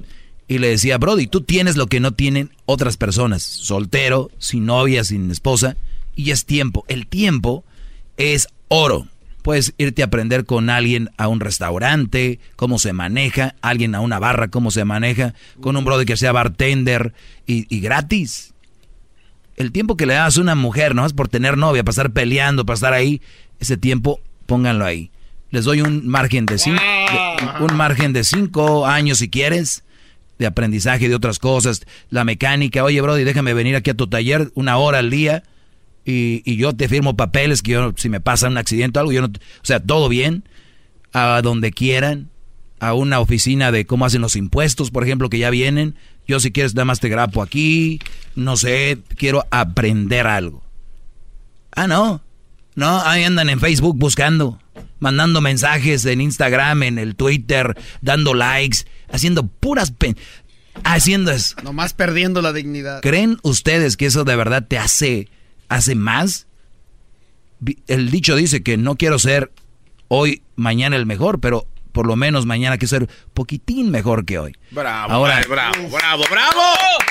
y le decía, Brody, tú tienes lo que no tienen otras personas. Soltero, sin novia, sin esposa. Y es tiempo. El tiempo es oro. Puedes irte a aprender con alguien a un restaurante, cómo se maneja, alguien a una barra, cómo se maneja, con un brother que sea bartender y, gratis. El tiempo que le das a una mujer, no es por tener novia, para estar peleando, para estar ahí, ese tiempo pónganlo ahí. Les doy un margen de cinco, un margen de cinco años si quieres, de aprendizaje de otras cosas, la mecánica. Oye, Brody, déjame venir aquí a tu taller una hora al día y, y yo te firmo papeles que yo, si me pasa un accidente o algo, yo no, o sea, todo bien, a donde quieran, a una oficina de cómo hacen los impuestos, por ejemplo, que ya vienen. Yo si quieres nada más te grapo aquí, no sé, quiero aprender algo. Ah, no, no, ahí andan en Facebook buscando, mandando mensajes en Instagram, en el Twitter, dando likes, haciendo puras... pen- haciendo eso. Nomás perdiendo la dignidad. ¿Creen ustedes que eso de verdad te hace, hace más? El dicho dice que no quiero ser hoy, mañana el mejor, pero por lo menos mañana quiero ser poquitín mejor que hoy. Bravo, Ahora- ay, bravo, bravo, bravo,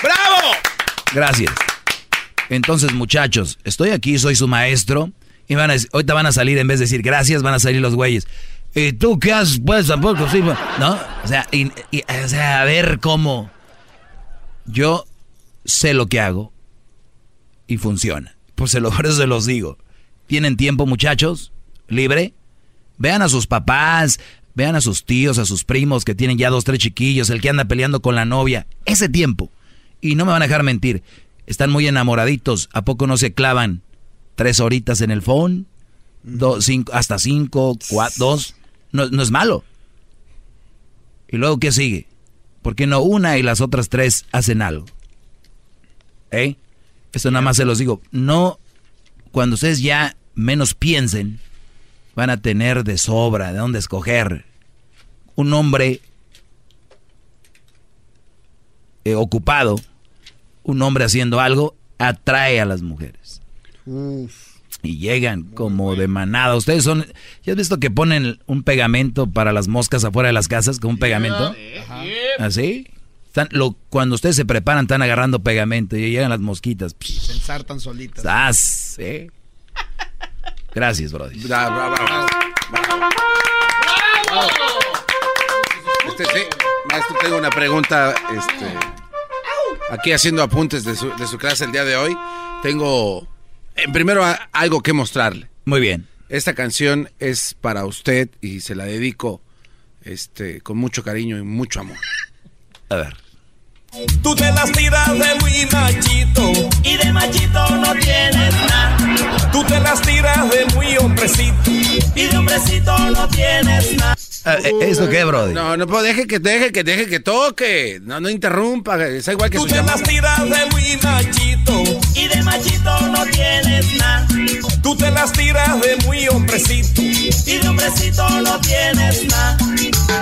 bravo. Gracias. Entonces, muchachos, estoy aquí, soy su maestro. Y van a, ahorita van a salir, en vez de decir gracias, van a salir los güeyes. ¿Y tú qué haces? Pues tampoco, sí, pues", ¿no? O sea, y- o sea, a ver cómo. Yo sé lo que hago y funciona. Pues se lo, por eso se los digo. ¿Tienen tiempo, muchachos? ¿Libre? Vean a sus papás, vean a sus tíos, a sus primos que tienen ya dos, tres chiquillos, el que anda peleando con la novia. Ese tiempo. Y no me van a dejar mentir. Están muy enamoraditos. ¿A poco no se clavan tres horitas en el phone? Do- cinco, hasta cinco, cuatro, dos. No, no es malo. ¿Y luego qué sigue? ¿Por qué no una y las otras tres hacen algo? ¿Eh? Esto nada más se los digo. No, cuando ustedes ya menos piensen, van a tener de sobra de dónde escoger. Un hombre eh, ocupado, un hombre haciendo algo, atrae a las mujeres. Y llegan como de manada. Ustedes son. ¿Ya has visto que ponen un pegamento para las moscas afuera de las casas? Con un pegamento. ¿Así? Están, lo, cuando ustedes se preparan, están agarrando pegamento y llegan las mosquitas. Se ensartan solitas. ¡Sas! ¿eh? Gracias, Brody. Bravo, bravo, bravo. Este, sí, maestro, tengo una pregunta. Este, aquí haciendo apuntes de su, de su clase el día de hoy. Tengo, primero, a- algo que mostrarle. Muy bien. Esta canción es para usted y se la dedico este, con mucho cariño y mucho amor. A ver. Tú te las tiras de muy machito y de machito no tienes nada. Tú te las tiras de muy hombrecito y de hombrecito no tienes nada. Ah, eh, ¿Esto qué, Brody? No, no, pues deje que deje que deje que toque. No, no interrumpa. Es igual que Tú su te llamada. las tiras de muy machito y de machito no tienes nada. Tú te las tiras de muy hombrecito. Y de hombrecito no tienes nada.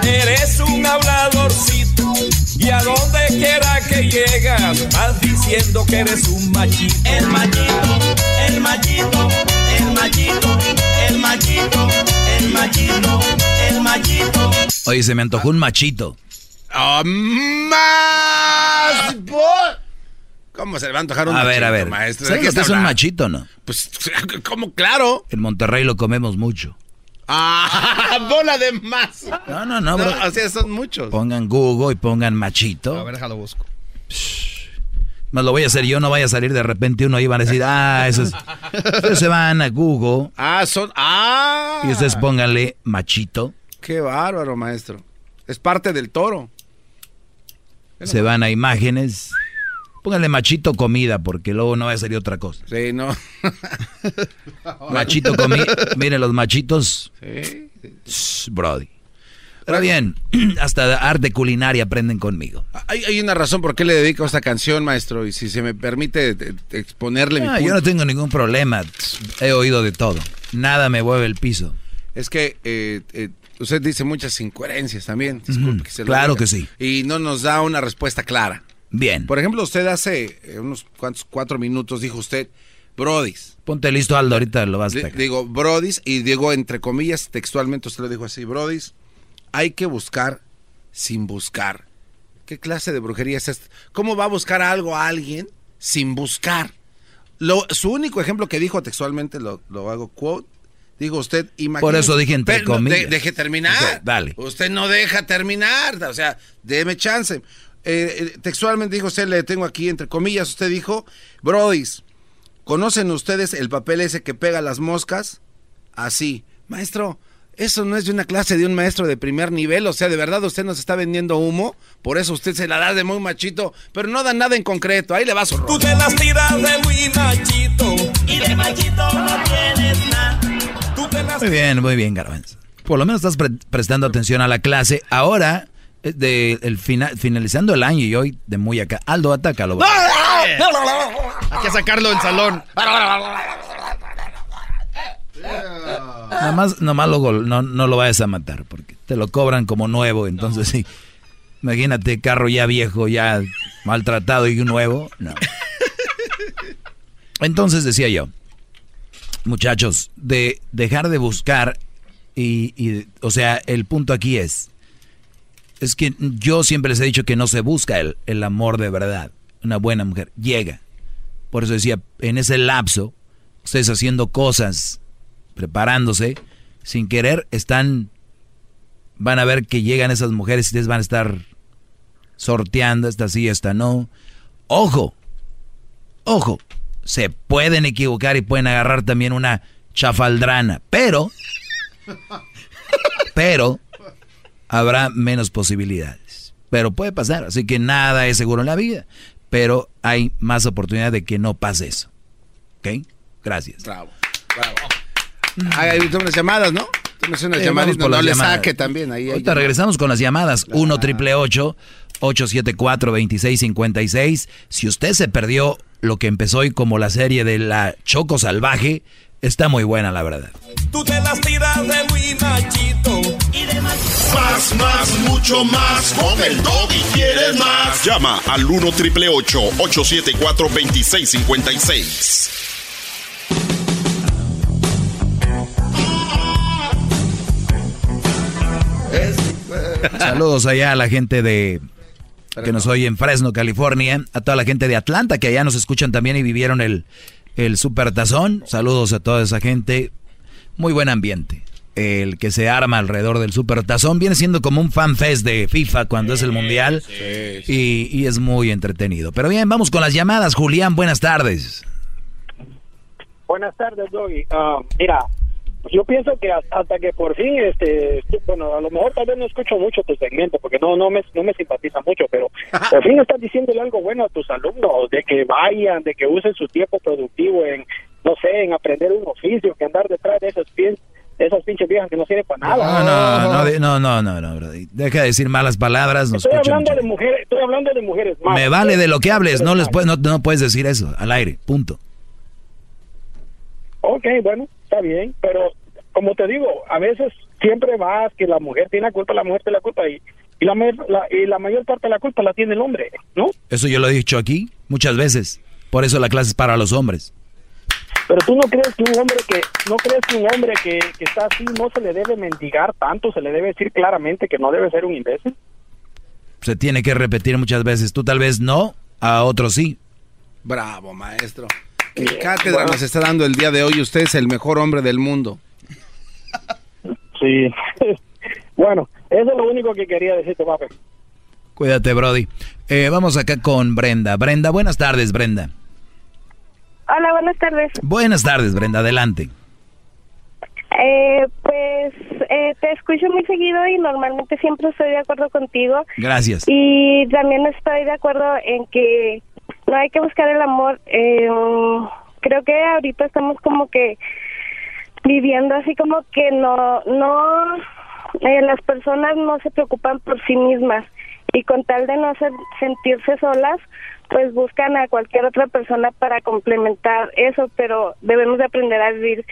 Eres un habladorcito. Y a donde quiera que llegas, vas diciendo que eres un machito. El machito, el machito, el machito, el machito, el machito, el machito. Oye, se me antojó un machito. Oh, más. Por... ¿Cómo se le va a antojar un a machito, ver, a ver. maestro? ¿Sabes que es está un machito, no? Pues, ¿cómo? Claro. En Monterrey lo comemos mucho. Ah, bola de más. No, no, no, bro. O sea, son muchos. Pongan Google y pongan machito. A ver, déjalo busco. Más lo voy a hacer yo, no vaya a salir de repente uno y van a decir, ah, eso es... Ustedes se van a Google Ah, son. Ah. y ustedes pónganle machito. Qué bárbaro, maestro. Es parte del toro. Se van a imágenes. Pónganle machito comida porque luego no va a salir otra cosa. Sí, no. Machito comida. Miren los machitos. Sí. Shh, Brody. Pero bien, hasta arte culinaria aprenden conmigo. Hay, hay una razón por qué le dedico esta canción, maestro, y si se me permite exponerle mi Ah, punto. yo no tengo ningún problema. He oído de todo. Nada me mueve el piso. Es que eh, eh, usted dice muchas incoherencias también. Disculpe que se lo Claro diga. que sí. Y no nos da una respuesta clara. Bien. Por ejemplo, usted hace eh, unos cuantos cuatro minutos dijo usted, Brodis. Ponte listo, Aldo, ahorita lo vas a. Digo, Brodis, y digo entre comillas, textualmente usted lo dijo así, Brodis, hay que buscar sin buscar. ¿Qué clase de brujería es esta? ¿Cómo va a buscar algo a alguien sin buscar? Lo, su único ejemplo que dijo textualmente, lo, lo hago quote, dijo usted, imagínese- Por eso dije entre comillas. de- deje terminar. Dale. Usted no deja terminar, o sea, déme chance. Eh, eh, textualmente dijo usted, le tengo aquí entre comillas, usted dijo, Brodis, ¿conocen ustedes el papel ese que pega las moscas? Así, maestro, eso no es de una clase de un maestro de primer nivel, o sea, de verdad usted nos está vendiendo humo, por eso usted se la da de muy machito, pero no da nada en concreto, ahí le va su Tú te las tiras de muy machito y de machito no tienes nada. Tú te las Muy bien, muy bien, Garbanzo. Por lo menos estás pre- prestando atención a la clase. Ahora, de el fina- finalizando el año y hoy de muy acá. Aldo, atácalo. Hay que sacarlo del salón. Nada más, nomás lo gol- no, no lo vayas a matar porque te lo cobran como nuevo. Entonces, sí. Imagínate, carro ya viejo, ya maltratado y un nuevo. No. Entonces decía yo, muchachos, de dejar de buscar y, y, o sea, el punto aquí es, es que yo siempre les he dicho que no se busca el, el amor de verdad. Una buena mujer llega. Por eso decía, en ese lapso, ustedes haciendo cosas, preparándose, sin querer, están, van a ver que llegan esas mujeres y ustedes van a estar sorteando, esta sí, esta no. Ojo, ojo, se pueden equivocar y pueden agarrar también una chafaldrana, pero, pero, habrá menos posibilidades. Pero puede pasar, así que nada es seguro en la vida, pero hay más oportunidad de que no pase eso. ¿Ok? Gracias. Bravo, bravo. Ay, hay unas llamadas, ¿no? Unas Eh, llamadas, no, las le llamadas. saque también. Ahí. Ahorita regresamos con las llamadas. 1 triple 874 2656 Si usted se perdió lo que empezó hoy como la serie de la Choco Salvaje, está muy buena, la verdad. Tú te las tiras de muy Más, más, mucho más. Con el y quieres más. Llama al 1 triple 874 2656. Saludos allá a la gente de que nos oye en Fresno, California, a toda la gente de Atlanta que allá nos escuchan también y vivieron el, el super tazón. Saludos a toda esa gente. Muy buen ambiente. El que se arma alrededor del super tazón viene siendo como un fan fest de FIFA cuando es el mundial y, y es muy entretenido. Pero bien, vamos con las llamadas. Julián, buenas tardes. Buenas tardes, Doggy. Ah, mira, yo pienso que hasta, hasta que por fin, este, bueno, a lo mejor tal vez no escucho mucho tu segmento porque no no me no me simpatiza mucho, pero por fin estás diciéndole algo bueno a tus alumnos, de que vayan, de que usen su tiempo productivo en, no sé, en aprender un oficio, que andar detrás de esas pin- de esas pinches viejas que no sirven para nada. no, no, no, no, no, no. Deja de decir malas palabras, nos Estoy hablando de mujeres, estoy hablando de mujeres. más. Me vale de lo que hables, no les puedes, no, no puedes decir eso al aire, punto. Ok, bueno, está bien, pero como te digo, a veces siempre vas que la mujer tiene la culpa, la mujer tiene la culpa y, y, la- y la mayor parte de la culpa la tiene el hombre, ¿no? Eso yo lo he dicho aquí muchas veces. Por eso la clase es para los hombres. Pero tú no crees que un hombre que no crees que un hombre que, que está así no se le debe mendigar tanto, se le debe decir claramente que no debe ser un imbécil. Se tiene que repetir muchas veces. Tú tal vez no, a otros sí. Bravo, maestro. ¿Qué cátedra nos está dando el día de hoy? Usted es el mejor hombre del mundo. Sí. bueno, eso es lo único que quería decirte, papi. Cuídate, Brody. Eh, vamos acá con Brenda. Brenda, buenas tardes, Brenda. Hola, buenas tardes. Buenas tardes, Brenda, adelante. Eh, pues eh, te escucho muy seguido y normalmente siempre estoy de acuerdo contigo. Gracias. Y también estoy de acuerdo en que no hay que buscar el amor. Eh, creo que ahorita estamos como que viviendo así como que no, no, eh, las personas no se preocupan por sí mismas y con tal de no hacer, sentirse solas, pues buscan a cualquier otra persona para complementar eso, pero debemos de aprender a vivir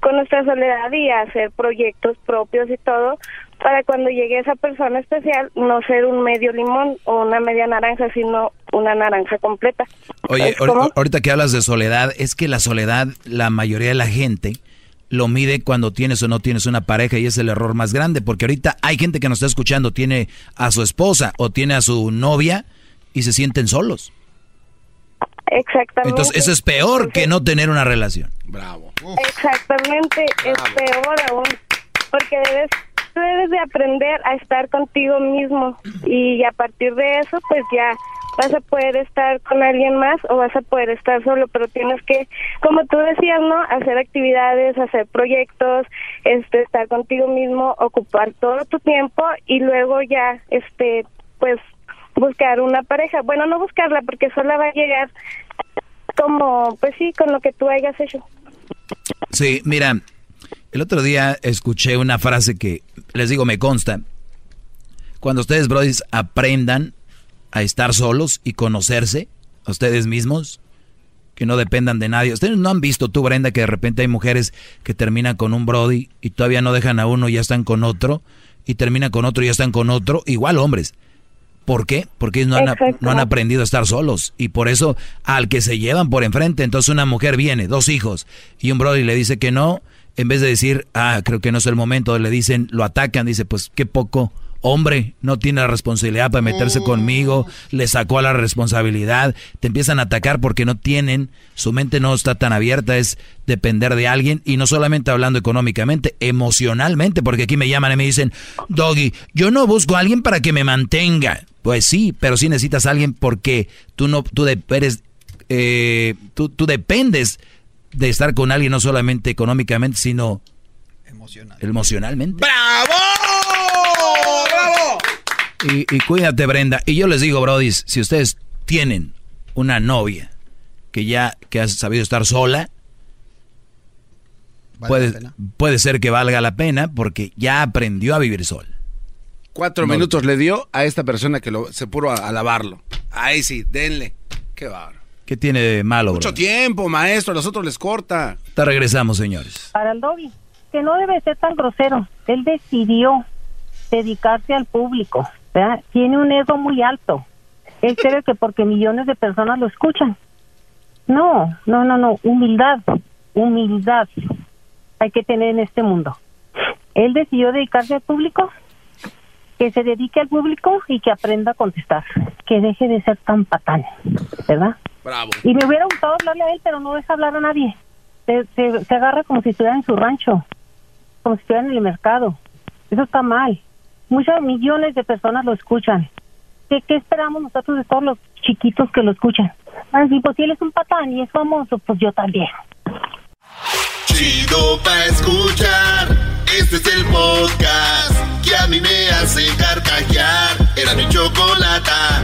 con nuestra soledad y a hacer proyectos propios y todo para cuando llegue esa persona especial no ser un medio limón o una media naranja, sino una naranja completa. Oye, ahorita que hablas de soledad, es que la soledad, la mayoría de la gente lo mide cuando tienes o no tienes una pareja y es el error más grande, porque ahorita hay gente que nos está escuchando, tiene a su esposa o tiene a su novia y se sienten solos. Exactamente. Entonces, eso es peor que no tener una relación. Bravo. Exactamente, es peor aún, porque debes, debes de aprender a estar contigo mismo y a partir de eso, pues ya vas a poder estar con alguien más o vas a poder estar solo, pero tienes que, como tú decías, ¿no? Hacer actividades, hacer proyectos, este, estar contigo mismo, ocupar todo tu tiempo y luego ya, este, pues buscar una pareja. Bueno, no buscarla porque sola va a llegar como, pues sí, con lo que tú hayas hecho. Sí, mira, el otro día escuché una frase que les digo, me consta. Cuando ustedes, brothers, aprendan a estar solos y conocerse a ustedes mismos, que no dependan de nadie. Ustedes no han visto tú, Brenda, que de repente hay mujeres que terminan con un Brody y todavía no dejan a uno y ya están con otro, y terminan con otro y ya están con otro, igual hombres. ¿Por qué? Porque no han, no han aprendido a estar solos. Y por eso al que se llevan por enfrente, entonces una mujer viene, dos hijos, y un Brody le dice que no, en vez de decir, ah, creo que no es el momento, le dicen, lo atacan, dice, pues qué poco hombre, no tiene la responsabilidad para meterse mm. conmigo, le sacó a la responsabilidad, te empiezan a atacar porque no tienen, su mente no está tan abierta, es depender de alguien y no solamente hablando económicamente, emocionalmente, porque aquí me llaman y me dicen, Doggy, yo no busco a alguien para que me mantenga. Pues sí, pero sí necesitas a alguien porque tú no, tú eres, eh, tú, tú dependes de estar con alguien no solamente económicamente, sino emocionalmente. ¡Bravo! Y, cuídate, Brenda. Y yo les digo, Brody, si ustedes tienen una novia que ya que ha sabido estar sola, puede, puede ser que valga la pena porque ya aprendió a vivir sola. Cuatro minutos le dio a esta persona que lo, se puso a, lavarlo. Ahí sí, denle. Qué barro. ¿Qué tiene de malo, Mucho tiempo, maestro. A los otros les corta. Te regresamos, señores. Para el Dobby, que no debe ser tan grosero. Él decidió dedicarse al público. Tiene un ego muy alto. Él cree que porque millones de personas lo escuchan. No, no, no, no. Humildad, humildad hay que tener en este mundo. Él decidió dedicarse al público, que se dedique al público y que aprenda a contestar. Que deje de ser tan patán, ¿verdad? Bravo. Y me hubiera gustado hablarle a él, pero no deja hablar a nadie. Se, se, se agarra como si estuviera en su rancho, como si estuviera en el mercado. Eso está mal muchos millones de personas lo escuchan. ¿Qué, ¿Qué, esperamos nosotros de todos los chiquitos que lo escuchan? Así, pues si él es un patán y es famoso, pues yo también. Chido pa' escuchar, este es el podcast que a mí me hace carcajear. Era mi chocolata.